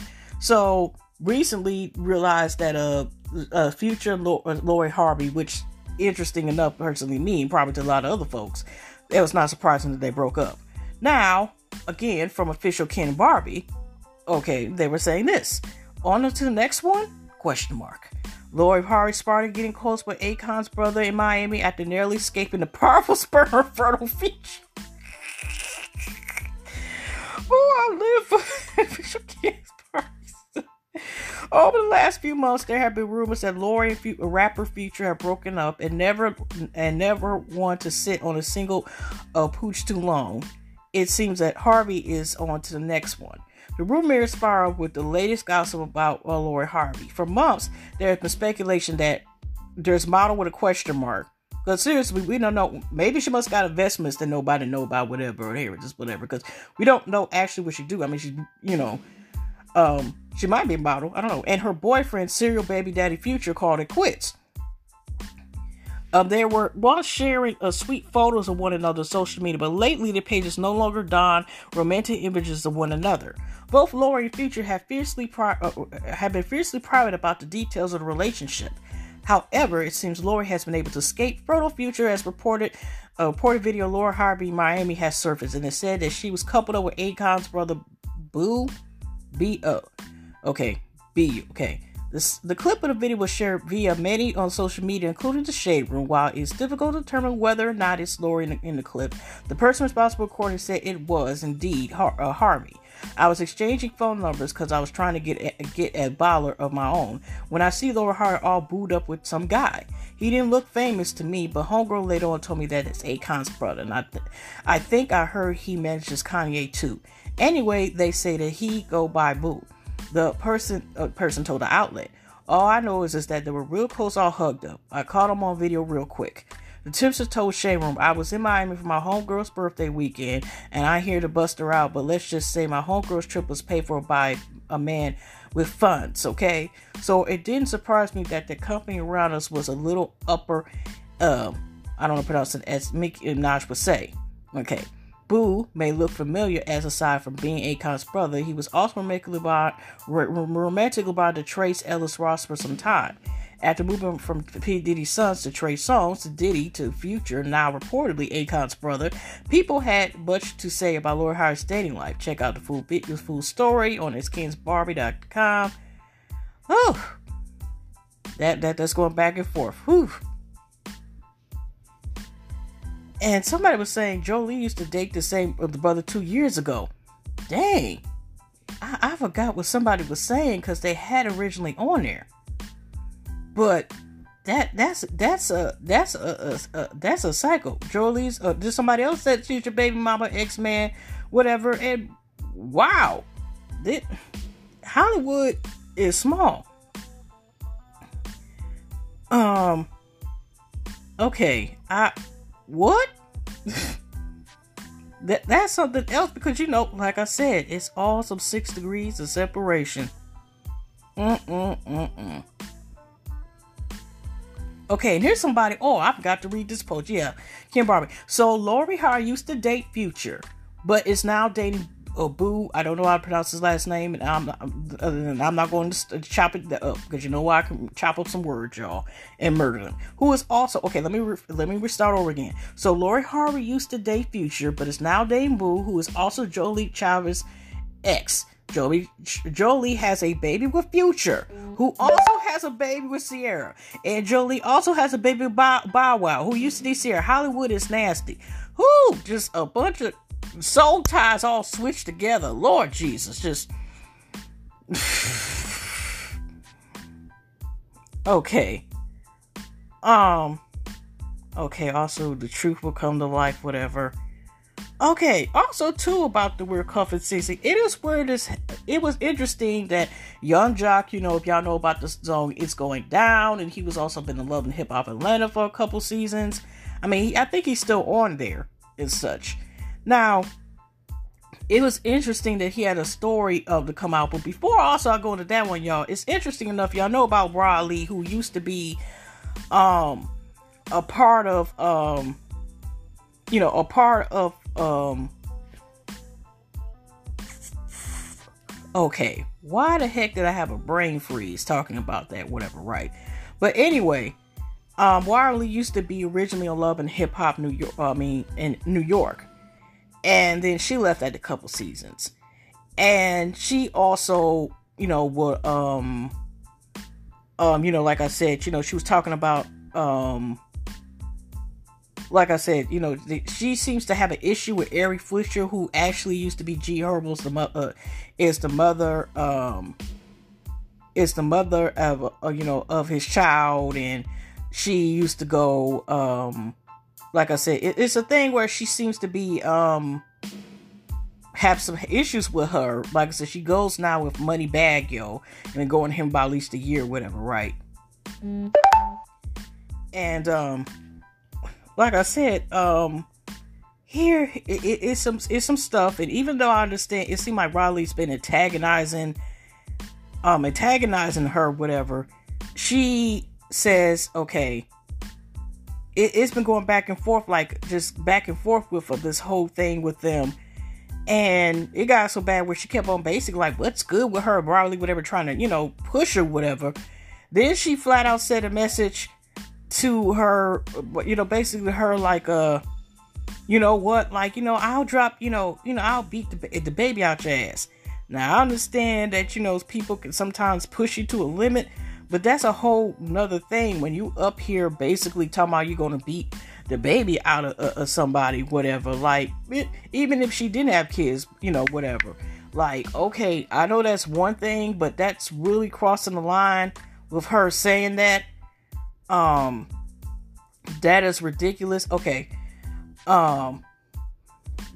So recently realized that uh, uh future Lori Harvey, which interesting enough, personally me, probably to a lot of other folks, it was not surprising that they broke up. Now, again, from official Ken Barbie, okay, they were saying this. On to the next one Question mark. Lori Harvey spotted getting close with Akon's brother in Miami after nearly escaping the powerful sperm fertile Future. oh, I live for official parties. Over the last few months, there have been rumors that Lori and rapper Future have broken up and never and never want to sit on a single uh, pooch too long. It seems that Harvey is on to the next one. The rumor spiraled with the latest gossip about uh, Lori Harvey. For months, there has been speculation that there's model with a question mark. Because seriously, we don't know. Maybe she must got investments that nobody know about, whatever, or here, just whatever. Because we don't know actually what she do. I mean, she, you know, um, she might be a model. I don't know. And her boyfriend, serial baby daddy Future, called it quits. Um, they were while sharing uh, sweet photos of one another on social media, but lately the pages no longer don romantic images of one another. Both Lori and Future have fiercely pri- uh, have been fiercely private about the details of the relationship. However, it seems Lori has been able to escape. Fertile Future has reported a reported video Lori Harvey Miami has surfaced, and it said that she was coupled up with Akon's brother Boo B O. Okay, B. Okay. This, the clip of the video was shared via many on social media, including the Shade Room. While it's difficult to determine whether or not it's Lori in the, in the clip, the person responsible recording said it was indeed Har- uh, Harvey. I was exchanging phone numbers because I was trying to get a, get a baller of my own. When I see Laura Hart all booed up with some guy, he didn't look famous to me, but homegirl later on told me that it's Akon's brother, and I, th- I think I heard he manages Kanye too. Anyway, they say that he go by Boo. The person uh, person told the outlet, "All I know is, is that they were real close, all hugged up. I caught them on video real quick." The tipster told Shade Room, I was in Miami for my homegirl's birthday weekend, and I here to bust her out, but let's just say my homegirl's trip was paid for by a man with funds, okay? So it didn't surprise me that the company around us was a little upper, um, I don't know pronounce it as Mick Minaj would say, okay? Boo may look familiar as aside from being Akon's brother, he was also romantically bonded, romantically bonded to Tracee Ellis Ross for some time. After moving from P. Diddy's sons to Trey Songz to Diddy to Future, now reportedly Akon's brother, people had much to say about Lori Harvey's dating life. Check out the full video, full story on itskensbarbie.com. Oh, that, that that's going back and forth. Whew. And somebody was saying Jolie used to date the same uh, the brother two years ago. Dang. I, I forgot what somebody was saying because they had originally on there. But that that's that's a that's a, a, a that's a cycle. Jolie's uh, somebody else said she's your baby mama, X Man, whatever, and wow, this, Hollywood is small. Um, okay, I what? that that's something else because you know, like I said, it's all some six degrees of separation. Mm mm mm mm. Okay, and here's somebody. Oh, I forgot to read this post. Yeah, Kim Barbie. So Lori Har used to date Future, but is now dating Boo. I don't know how to pronounce his last name, and I'm other than I'm not going to chop it up because you know why I can chop up some words, y'all, and murder them. Who is also okay? Let me re, let me restart over again. So Lori Harvey used to date Future, but it's now dating Boo, who is also Jolie Chavis' ex. Jolie Jolie has a baby with Future, who also has a baby with Ciara, and Jolie also has a baby with Bow, Bow Wow, who used to be Ciara. Hollywood is nasty. Who just a bunch of soul ties all switched together. Lord Jesus, just. okay. Um. Okay, also, the truth will come to life, whatever. Okay, also, too, about the weird cuffing season. It is weird as. It was interesting that Young Joc, you know, if y'all know about the song, it's going down, and he was also been in Love and Hip Hop Atlanta for a couple seasons. I mean, I think he's still on there and such. Now, it was interesting that he had a story of to come out, but before also I go into that one, y'all, it's interesting enough. Y'all know about Brad Lee, who used to be um a part of um you know, a part of um Okay, why the heck did I have a brain freeze talking about that? Whatever, right? But anyway, um, Wiley used to be originally a love and hip hop New York. I mean, in New York, and then she left at a couple seasons. And she also you know would um um you know like i said you know she was talking about um like I said, you know, the, she seems to have an issue with Ari Fletcher, who actually used to be G Herbo's the mother, uh, is the mother, um, is the mother of, uh, you know, of his child, and she used to go, um, like I said, it, it's a thing where she seems to be um have some issues with her. Like I said, she goes now with Moneybagg Yo and going him about at least a year, whatever, right? Mm-hmm. And um, like I said, um, here it, it, it's some it's some stuff, and even though I understand, it seems like Rah Ali's been antagonizing, um, antagonizing her, whatever. She says, okay, it, has been going back and forth, like just back and forth with uh, this whole thing with them. And it got so bad where she kept on basically like, what's good with her? Probably whatever, trying to, you know, push her, whatever. Then she flat out said a message to her, you know, basically her like, uh, you know what, like, you know, I'll drop, you know, you know, I'll beat the, the baby out your ass. Now I understand that, you know, people can sometimes push you to a limit, but that's a whole nother thing when you up here basically talking about you're gonna beat the baby out of, uh, of somebody, whatever. Like it, even if she didn't have kids, you know, whatever. Like okay, I know that's one thing, but that's really crossing the line with her saying that. Um, that is ridiculous. Okay, um,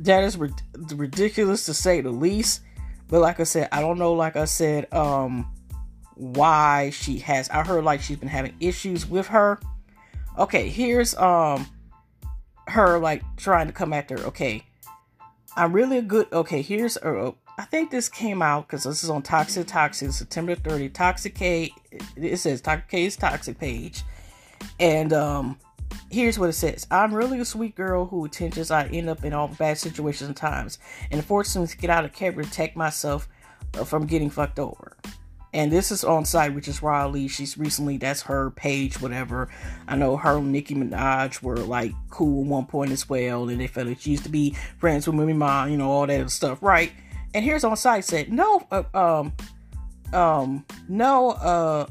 that is ri- ridiculous to say the least. But like I said, I don't know. Like I said, um why she has I heard like she's been having issues with her. Okay, here's um her like trying to come after. Okay. I'm really a good okay, here's uh, I think this came out because this is on Toxic Toxic September 30. Toxic K it says Toxic K's toxic page. And um here's what it says. I'm really a sweet girl who intentions I end up in all bad situations and times. And fortunately to get out of character protect myself uh, from getting fucked over and this is on site, which is Rah Ali. She's recently that's her page, whatever. I know her and Nicki Minaj were like cool at one point as well, and they felt like she used to be friends with Mimi Ma, you know, all that stuff, right? And here's on site said, no, uh, um, um, no, uh,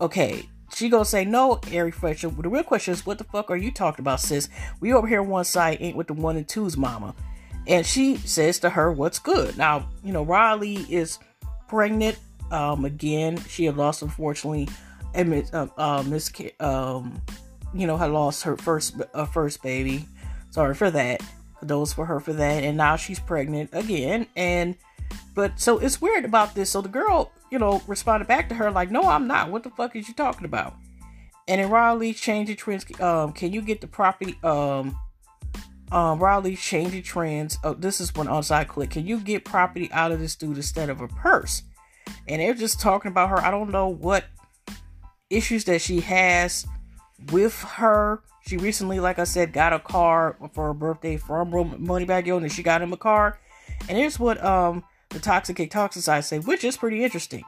okay. She gonna say no, Ari Fletcher. The real question is, what the fuck are you talking about, sis? We over here one side ain't with the one and twos, mama. And she says to her, "What's good?" Now, you know, Rah Ali is pregnant um, again, she had lost, unfortunately, and uh, uh, Miss, um, you know, had lost her first uh, first baby. Sorry for that. Those for her for that. And now she's pregnant again. And but so it's weird about this. So the girl, you know, responded back to her like, "No, I'm not. What the fuck is you talking about?" And then Rah Ali changing trends. Um, can you get the property? Um, um, Rah Ali changing trends. Oh, this is one on-site click. Can you get property out of this dude instead of a purse? And they're just talking about her. I don't know what issues that she has with her. She recently, like I said, got a car for her birthday from Moneybagg Yo, and then she got him a car. And here's what um the Toxic K Toxic side say, which is pretty interesting.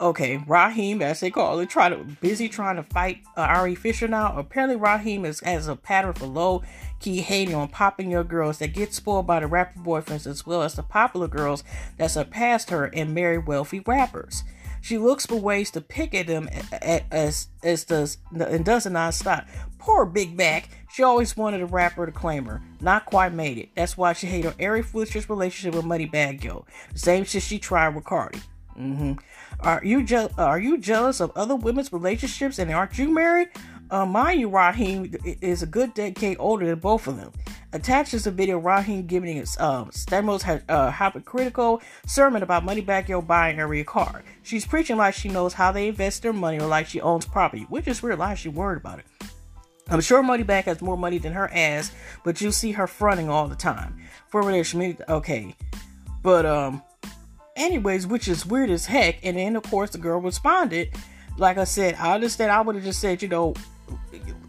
Okay, Raheem, as they call it, try to busy trying to fight uh, Ari Fletcher now. Apparently, Raheem is has a pattern for low key hating on popping your girls that get spoiled by the rapper boyfriends, as well as the popular girls that surpassed her and marry wealthy rappers. She looks for ways to pick at them as as does and does not stop. Poor Big Back. She always wanted a rapper to claim her. Not quite made it. That's why she hated Ari Fletcher's relationship with Moneybagg Yo. Same shit she tried with Cardi. Mm-hmm. Are you je- are you jealous of other women's relationships and aren't you married? Uh, mind you, Raheem is a good decade older than both of them. Attached is a video Raheem giving his um, Stamos uh, hypocritical sermon about Moneybagg Yo buying every car. She's preaching like she knows how they invest their money or like she owns property, which is weird. Like she worried about it. I'm sure Moneybagg has more money than her ass, but you see her fronting all the time. For relationship, okay. But um, anyways, which is weird as heck. And then, of course, the girl responded. Like I said, I understand. I would have just said, you know,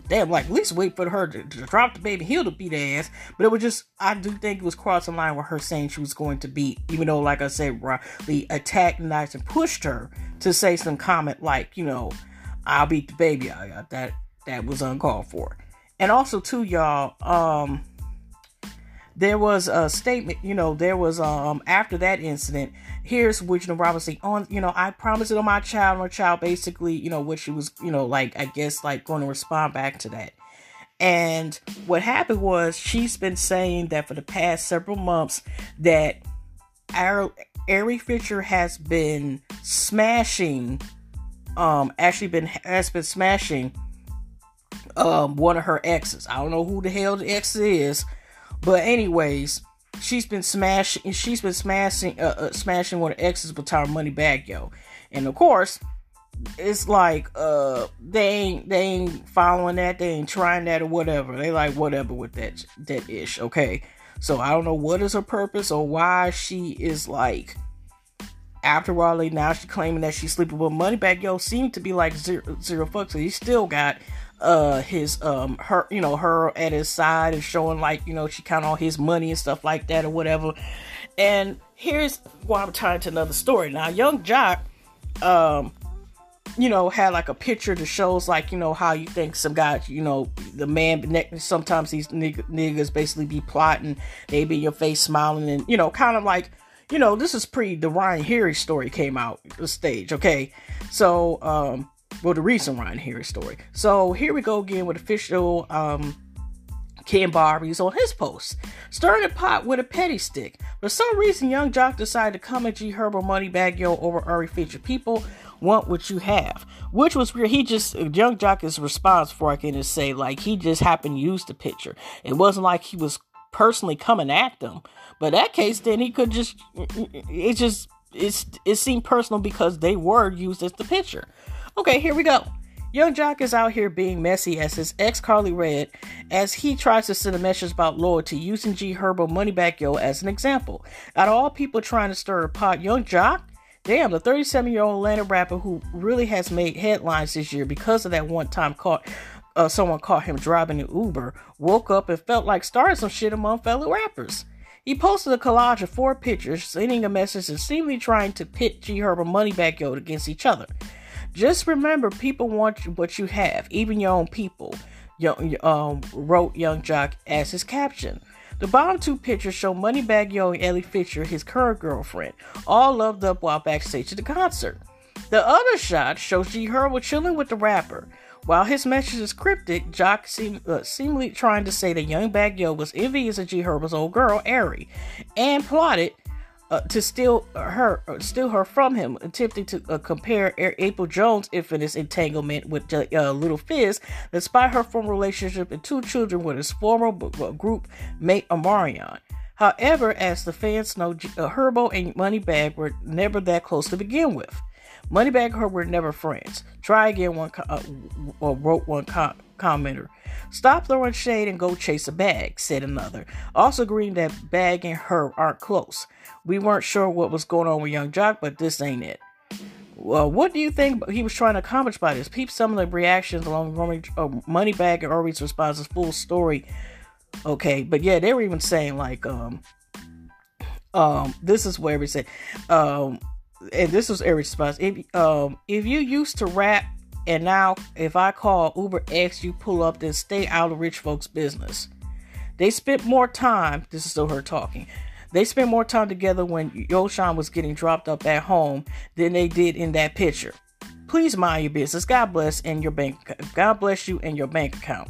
damn, like at least wait for her to, to drop the baby heel to beat the ass. But it was just, I do think it was crossing line with her saying she was going to beat, even though, like I said, the attacked Nice and pushed her to say some comment like, you know, I'll beat the baby. I got that. That was uncalled for. And also, too, y'all, um, there was a statement, you know, there was um after that incident, here's Regina Robinson on, you know, I promised it on my child, my child basically, you know, what she was, you know, like I guess like going to respond back to that. And what happened was she's been saying that for the past several months that our Ari Fletcher has been smashing, um, actually been has been smashing um one of her exes. I don't know who the hell the ex is but anyways, she's been smashing. She's been smashing, uh, uh, smashing one of exes with her back, Yo, and of course, it's like uh they ain't they ain't following that. They ain't trying that or whatever. They like whatever with that that ish. Okay, so I don't know what is her purpose or why she is like. After Rah Ali, now she's claiming that she's sleeping with Moneybagg Yo. Seemed to be like zero zero fucks. So he still got uh his um her you know her at his side and showing like you know she count all his money and stuff like that or whatever. And here's why i'm tying to another story. Now Yung Joc um you know had like a picture that shows like you know how you think some guys you know the man sometimes these niggas basically be plotting they be in your face smiling and you know kind of like you know this is pre the Ryan Henry story came out the stage okay? So um well, the recent Ryan Henry story. So here we go again with official um, Ken Barbies on his post. Stirring the pot with a petty stick. For some reason, Yung Joc decided to come at G Herbo Moneybagg Yo over Ari Fletcher. People want what you have. Which was where he just, Yung Joc's response for I can just say, like, he just happened to use the picture. It wasn't like he was personally coming at them. But that case, then he could just, it just, it's, it seemed personal because they were used as the picture. Okay, here we go. Yung Joc is out here being messy as his ex Karlie Redd as he tries to send a message about loyalty using G Herbo Moneybagg Yo as an example. Out of all people trying to stir a pot, Yung Joc, damn, the 37 year old Atlanta rapper who really has made headlines this year because of that one time caught uh, someone caught him driving an Uber, woke up and felt like starting some shit among fellow rappers. He posted a collage of four pictures, sending a message and seemingly trying to pit G Herbo Moneybagg Yo against each other. Just remember, people want what you have, even your own people. Young, um, wrote Yung Joc as his caption. The bottom two pictures show Moneybagg Yo and Ellie Fisher, his current girlfriend, all loved up while backstage at the concert. The other shot shows G Herbo chilling with the rapper. While his message is cryptic, Joc seem, uh, seemingly trying to say that Young Bag Yo was envious of G Herbo's old girl, Ari, and plotted uh, to steal her, uh, steal her from him, attempting to uh, compare April Jones' infamous entanglement with uh, Lil Fizz, despite her former relationship and two children with his former group mate Omarion. However, as the fans know, uh, Herbo and Moneybagg were never that close to begin with. Moneybagg and her were never friends. Try again, one uh, wrote one com- commenter. Stop throwing shade and go chase a bag, said another. Also agreeing that Bag and her aren't close. We weren't sure what was going on with Yung Joc, but this ain't it. Well, what do you think he was trying to accomplish by this? Peep some of the reactions along with uh, Moneybagg and Ari's responses, full story. Okay, but yeah, they were even saying like, um, um, this is where we said, um, and this was Eric's response. If um, if you used to rap and now, if I call Uber X, you pull up, then stay out of rich folks' business. They spent more time, this is still her talking. They spent more time together when Yoshan was getting dropped up at home than they did in that picture. Please mind your business. God bless and your bank. God bless you and your bank account.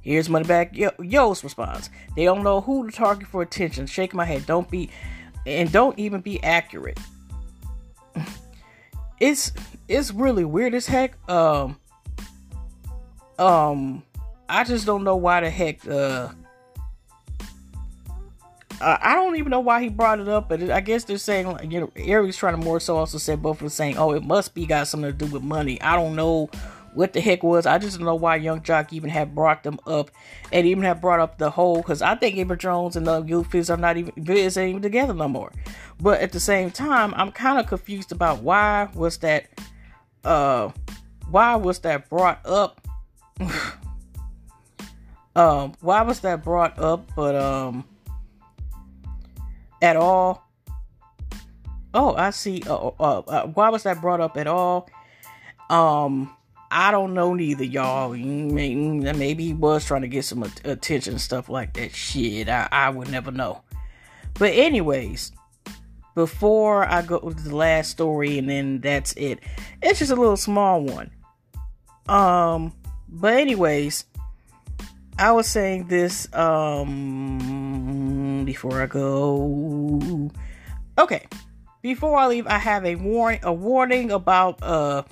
Here's Moneybagg Yo, Yo's response. They don't know who to target for attention. Shake my head. Don't be, and don't even be accurate. It's it's really weird as heck. Um, um, I just don't know why the heck. Uh, I don't even know why he brought it up, but I guess they're saying, like, you know, Aries trying to more so also say both them saying, oh, it must be got something to do with money. I don't know what the heck was. I just don't know why Yung Joc even had brought them up and even have brought up the whole, because I think April Jones and the Youth are not even, ain't even together no more. But at the same time, I'm kind of confused about why was that uh why was that brought up? Um why was that brought up but um at all? Oh i see. Uh, uh, uh, why was that brought up at all? Um i don't know neither y'all. Maybe he was trying to get some attention stuff like that. Shit i, I would never know. But anyways before I go to the last story and then that's it. It's just a little small one. Um but anyways, I was saying this um before I go. Okay. Before I leave, I have a warning a warning about uh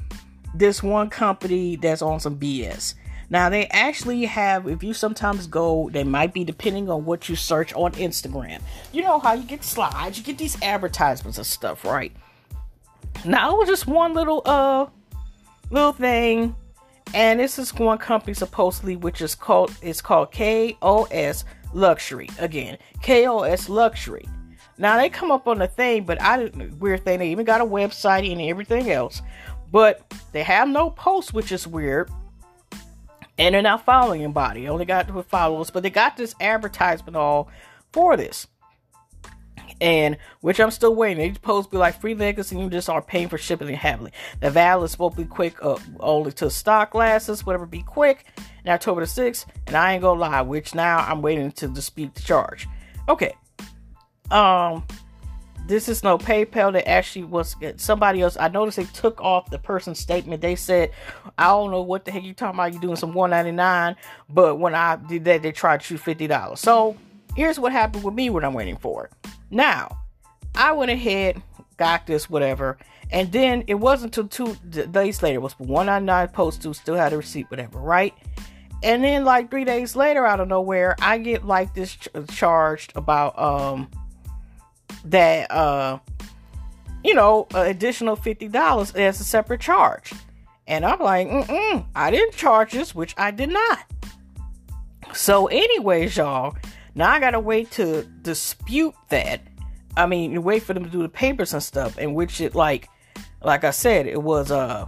this one company that's on some BS. Now they actually have, if you sometimes go, they might be depending on what you search on Instagram. You know how you get slides, you get these advertisements and stuff, right? Now it was just one little uh little thing, and this is one company supposedly, which is called it's called KOS Luxury. Again, KOS Luxury. Now they come up on the thing, but I didn't weird thing. They even got a website and everything else, but they have no posts, which is weird and they're not following anybody. They Only got to followers, but they got this advertisement all for this. And which I'm still waiting. They supposed to be like free niggas and you just are paying for shipping and handling. The valid is supposed to be quick, uh, only to stock glasses, whatever be quick. In October the 6th, and I ain't gonna lie, which now I'm waiting to dispute the charge. Okay. Um this is no PayPal. That actually was somebody else. I noticed they took off the person's statement. They said, "I don't know what the heck you talking about. You doing some 199?" But when I did that, they tried to shoot fifty dollars. So here's what happened with me when I'm waiting for it. Now, I went ahead, got this, whatever, and then it wasn't until two days later. It was 199 post to still had a receipt, whatever, right? And then like three days later, out of nowhere, I get like this ch- charged about um that uh you know additional $50 as a separate charge. And i'm like mm i didn't charge this which i did not. So anyways y'all now i gotta wait to dispute that. I mean wait for them to do the papers and stuff in which it like like i said it was uh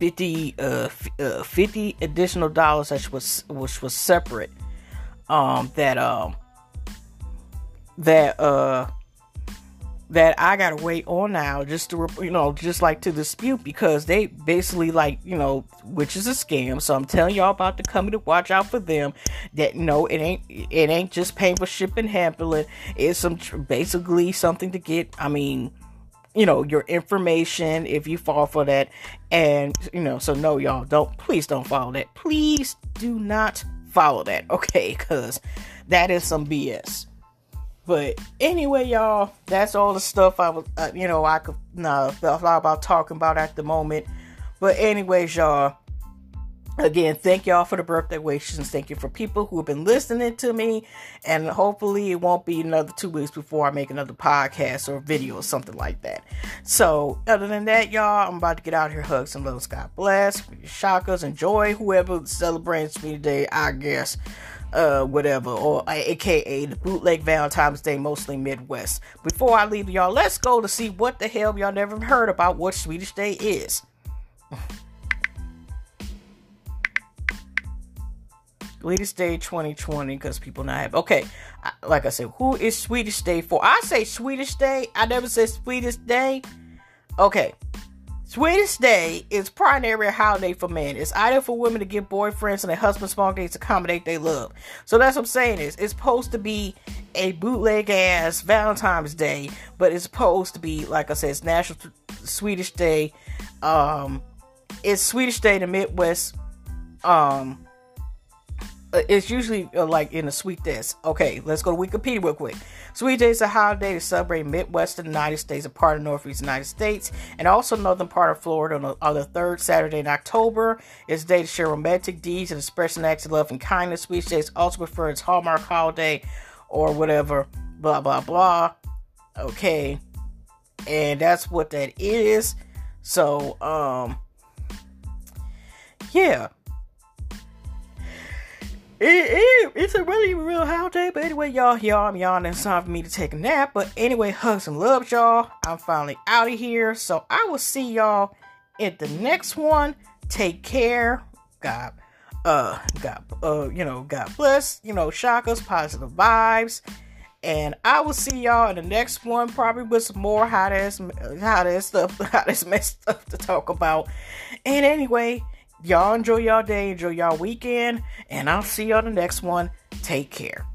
50 uh, uh 50 additional dollars which was which was separate. Um that um that uh that I gotta wait on now just to you know just like to dispute because they basically like you know which is a scam. So I'm telling y'all about the company to watch out for them. That no, it ain't it ain't just paying for shipping handling. It's some basically something to get. I mean. You know your information if you fall for that, and you know so no y'all don't please don't follow that. Please do not follow that, okay? Because that is some BS. But anyway, y'all, that's all the stuff I was, uh, you know, I could nah, thought about talking about at the moment. But anyways, y'all, again, thank y'all for the birthday wishes. Thank you for people who have been listening to me. And hopefully, it won't be another two weeks before I make another podcast or video or something like that. So, other than that, y'all, I'm about to get out here. Hugs and loves. God bless. Shakas. Enjoy whoever celebrates me today, I guess. Uh, whatever, or aka the bootleg Valentine's Day, mostly Midwest. Before I leave y'all, let's go to see what the hell y'all never heard about what Sweetest Day is. Sweetest Day 2020 because people not have. Okay, like I said, who is Sweetest Day for? I say Sweetest Day. I never said Sweetest Day. Okay, Sweetest Day is primary holiday for men. It's ideal for women to give boyfriends and their husbands small days to accommodate their love. So that's what I'm saying is it's supposed to be a bootleg ass Valentine's Day, but it's supposed to be like I said, it's National Sweetest Day. Um, it's Sweetest Day in the Midwest. Um, it's usually uh, like in a sweet days. Okay, let's go to Wikipedia real quick. Sweet Day is a holiday to celebrate Midwestern United States, a part of Northeast United States, and also northern part of Florida on the, on the third Saturday in October. It's a day to share romantic deeds and express an act of love and kindness. Sweet Day is also referred as Hallmark holiday or whatever, blah, blah, blah. Okay, and that's what that is. So, um, yeah it, it, it's a really real holiday. But anyway, y'all, y'all, I'm yawning. It's time for me to take a nap. But anyway, hugs and loves, y'all. I'm finally out of here. So I will see y'all at the next one. Take care. God, uh, God, uh, you know, God bless. You know, shock us, positive vibes. And I will see y'all in the next one, probably with some more hot ass, hot ass stuff, hot ass mess stuff to talk about. And anyway, Y'all enjoy y'all day, enjoy y'all weekend, and I'll see y'all the next one. Take care.